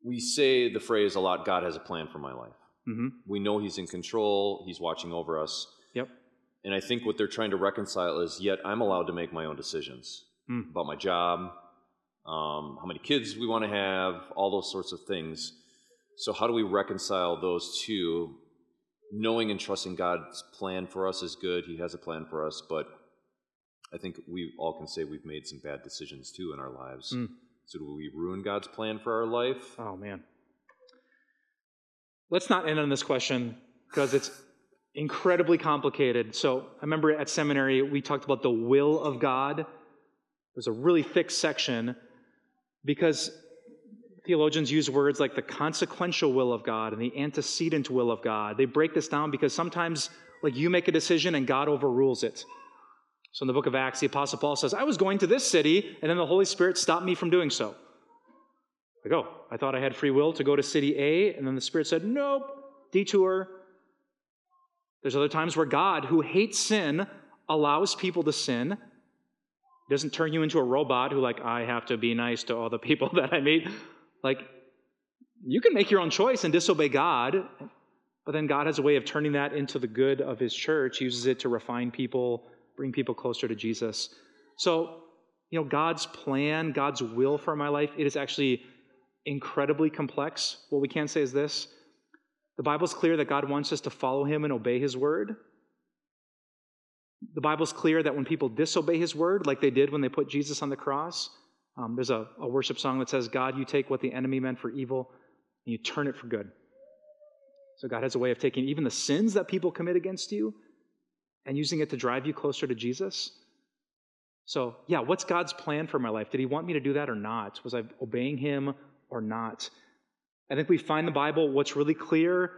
[SPEAKER 2] we say the phrase a lot God has a plan for my life. Mm-hmm. We know He's in control, He's watching over us.
[SPEAKER 1] Yep.
[SPEAKER 2] And I think what they're trying to reconcile is yet I'm allowed to make my own decisions mm. about my job, um, how many kids we want to have, all those sorts of things. So, how do we reconcile those two? Knowing and trusting God's plan for us is good, He has a plan for us, but I think we all can say we've made some bad decisions too in our lives. Mm. So, do we ruin God's plan for our life?
[SPEAKER 1] Oh, man. Let's not end on this question because it's incredibly complicated. So, I remember at seminary, we talked about the will of God. There's a really thick section because theologians use words like the consequential will of God and the antecedent will of God. They break this down because sometimes, like, you make a decision and God overrules it. So in the book of Acts, the Apostle Paul says, I was going to this city, and then the Holy Spirit stopped me from doing so. Go, oh, I thought I had free will to go to city A, and then the Spirit said, Nope, detour. There's other times where God, who hates sin, allows people to sin. He doesn't turn you into a robot who, like, I have to be nice to all the people that I meet. Like, you can make your own choice and disobey God, but then God has a way of turning that into the good of His church. He uses it to refine people bring people closer to Jesus. So, you know, God's plan, God's will for my life, it is actually incredibly complex. What we can say is this the Bible's clear that God wants us to follow Him and obey His word. The Bible's clear that when people disobey His word, like they did when they put Jesus on the cross, um, there's a, a worship song that says, God, you take what the enemy meant for evil and you turn it for good. So God has a way of taking even the sins that people commit against you and using it to drive you closer to Jesus. So, yeah, what's God's plan for my life? Did He want me to do that or not? Was I obeying Him or not? I think we find the Bible, what's really clear.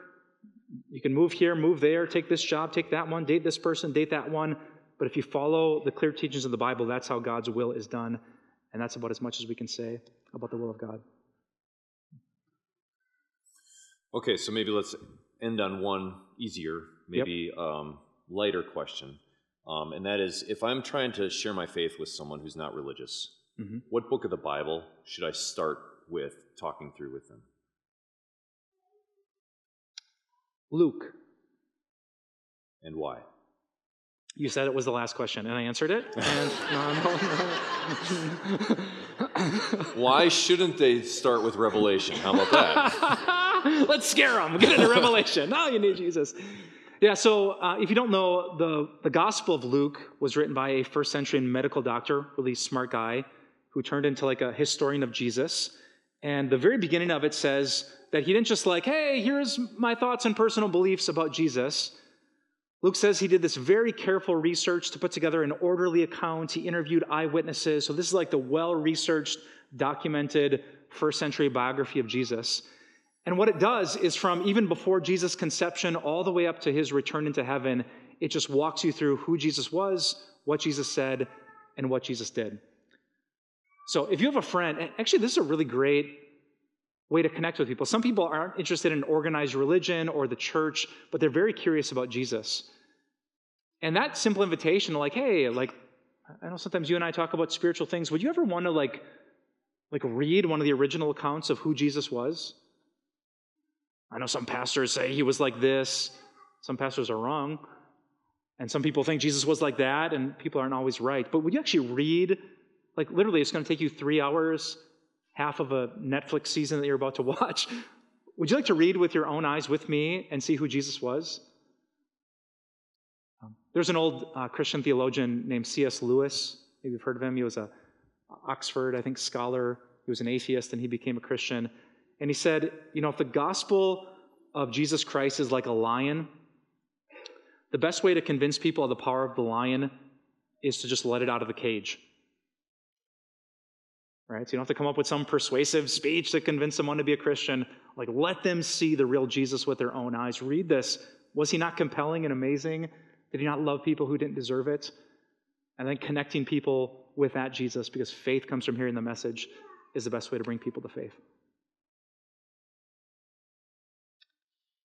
[SPEAKER 1] You can move here, move there, take this job, take that one, date this person, date that one. But if you follow the clear teachings of the Bible, that's how God's will is done. And that's about as much as we can say about the will of God.
[SPEAKER 2] Okay, so maybe let's end on one easier, maybe yep. um, lighter question. Um, and that is if I'm trying to share my faith with someone who's not religious, mm-hmm. what book of the Bible should I start with talking through with them?
[SPEAKER 1] Luke.
[SPEAKER 2] And why?
[SPEAKER 1] You said it was the last question, and I answered it. And no,
[SPEAKER 2] no, no. Why shouldn't they start with Revelation? How about that?
[SPEAKER 1] Let's scare them. Get into Revelation. Now you need Jesus. Yeah, so uh, if you don't know, the, the Gospel of Luke was written by a first century medical doctor, really smart guy, who turned into like a historian of Jesus. And the very beginning of it says that he didn't just like, hey, here's my thoughts and personal beliefs about Jesus. Luke says he did this very careful research to put together an orderly account. He interviewed eyewitnesses. So this is like the well researched, documented first century biography of Jesus. And what it does is from even before Jesus' conception all the way up to his return into heaven, it just walks you through who Jesus was, what Jesus said, and what Jesus did. So if you have a friend, actually, this is a really great way to connect with people. Some people aren't interested in organized religion or the church, but they're very curious about Jesus. And that simple invitation, like, hey, like, I know sometimes you and I talk about spiritual things. Would you ever want to like, like read one of the original accounts of who Jesus was? I know some pastors say he was like this. Some pastors are wrong. And some people think Jesus was like that, and people aren't always right. But would you actually read, like literally, it's going to take you three hours, half of a Netflix season that you're about to watch. Would you like to read with your own eyes with me and see who Jesus was? There's an old uh, Christian theologian named C.S. Lewis. Maybe you've heard of him. He was a Oxford, I think, scholar. He was an atheist and he became a Christian. And he said, you know, if the gospel of Jesus Christ is like a lion, the best way to convince people of the power of the lion is to just let it out of the cage. Right? So you don't have to come up with some persuasive speech to convince someone to be a Christian. Like, let them see the real Jesus with their own eyes. Read this. Was he not compelling and amazing? Did he not love people who didn't deserve it? And then connecting people with that Jesus, because faith comes from hearing the message, is the best way to bring people to faith.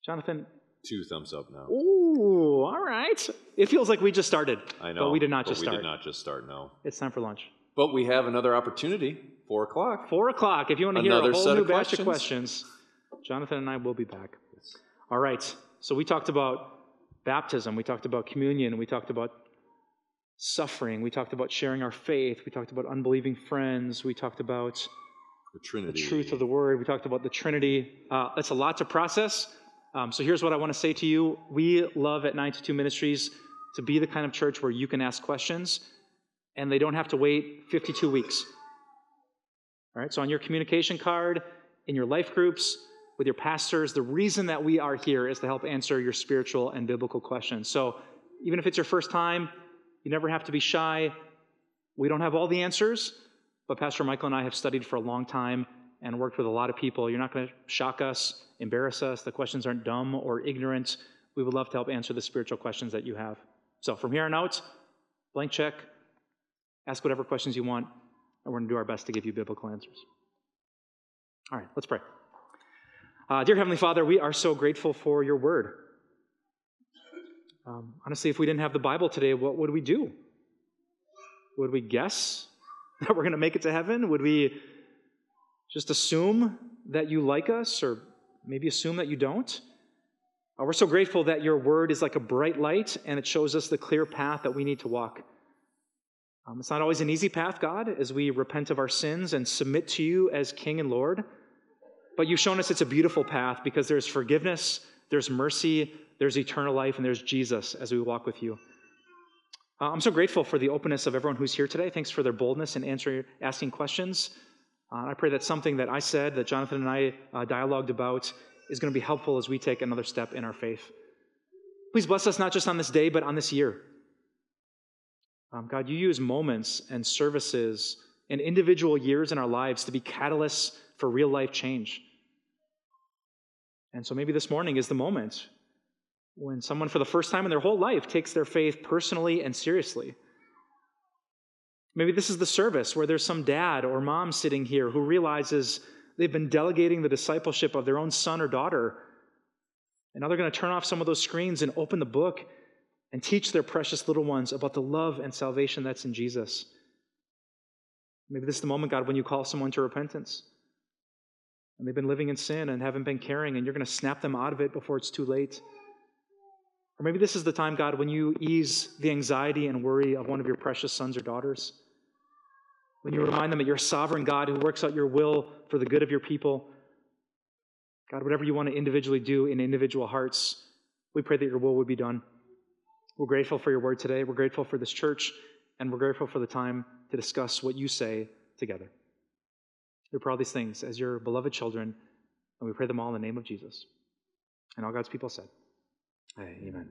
[SPEAKER 1] Jonathan?
[SPEAKER 2] Two thumbs up now.
[SPEAKER 1] Ooh, all right. It feels like we just started.
[SPEAKER 2] I know.
[SPEAKER 1] But we did not just
[SPEAKER 2] we
[SPEAKER 1] start.
[SPEAKER 2] We did not just start, no.
[SPEAKER 1] It's time for lunch.
[SPEAKER 2] But we have another opportunity, 4 o'clock.
[SPEAKER 1] 4 o'clock. If you want to another hear a whole new of batch of questions, Jonathan and I will be back. Yes. All right. So we talked about baptism, we talked about communion, we talked about suffering, we talked about sharing our faith, we talked about unbelieving friends, we talked about
[SPEAKER 2] the Trinity,
[SPEAKER 1] the truth of the Word, we talked about the Trinity. Uh, that's a lot to process. Um, so here's what I want to say to you: We love at 92 Ministries to be the kind of church where you can ask questions, and they don't have to wait 52 weeks. All right. So on your communication card, in your life groups, with your pastors. The reason that we are here is to help answer your spiritual and biblical questions. So even if it's your first time, you never have to be shy. We don't have all the answers, but Pastor Michael and I have studied for a long time and worked with a lot of people. You're not going to shock us, embarrass us. The questions aren't dumb or ignorant. We would love to help answer the spiritual questions that you have. So from here on out, blank check, ask whatever questions you want, and we're going to do our best to give you biblical answers. All right, let's pray. Uh, dear Heavenly Father, we are so grateful for your word. Um, honestly, if we didn't have the Bible today, what would we do? Would we guess that we're going to make it to heaven? Would we just assume that you like us or maybe assume that you don't? Uh, we're so grateful that your word is like a bright light and it shows us the clear path that we need to walk. Um, it's not always an easy path, God, as we repent of our sins and submit to you as King and Lord. But you've shown us it's a beautiful path because there's forgiveness, there's mercy, there's eternal life, and there's Jesus as we walk with you. Uh, I'm so grateful for the openness of everyone who's here today. Thanks for their boldness in answering, asking questions. Uh, I pray that something that I said, that Jonathan and I uh, dialogued about, is going to be helpful as we take another step in our faith. Please bless us not just on this day, but on this year. Um, God, you use moments and services and individual years in our lives to be catalysts for real life change. And so maybe this morning is the moment when someone, for the first time in their whole life, takes their faith personally and seriously. Maybe this is the service where there's some dad or mom sitting here who realizes they've been delegating the discipleship of their own son or daughter. And now they're going to turn off some of those screens and open the book and teach their precious little ones about the love and salvation that's in Jesus. Maybe this is the moment, God, when you call someone to repentance. And they've been living in sin and haven't been caring, and you're going to snap them out of it before it's too late. Or maybe this is the time, God, when you ease the anxiety and worry of one of your precious sons or daughters. When you remind them that you're a sovereign God who works out your will for the good of your people. God, whatever you want to individually do in individual hearts, we pray that your will would be done. We're grateful for your word today. We're grateful for this church, and we're grateful for the time to discuss what you say together. We pray all these things as your beloved children, and we pray them all in the name of Jesus. And all God's people said, Amen.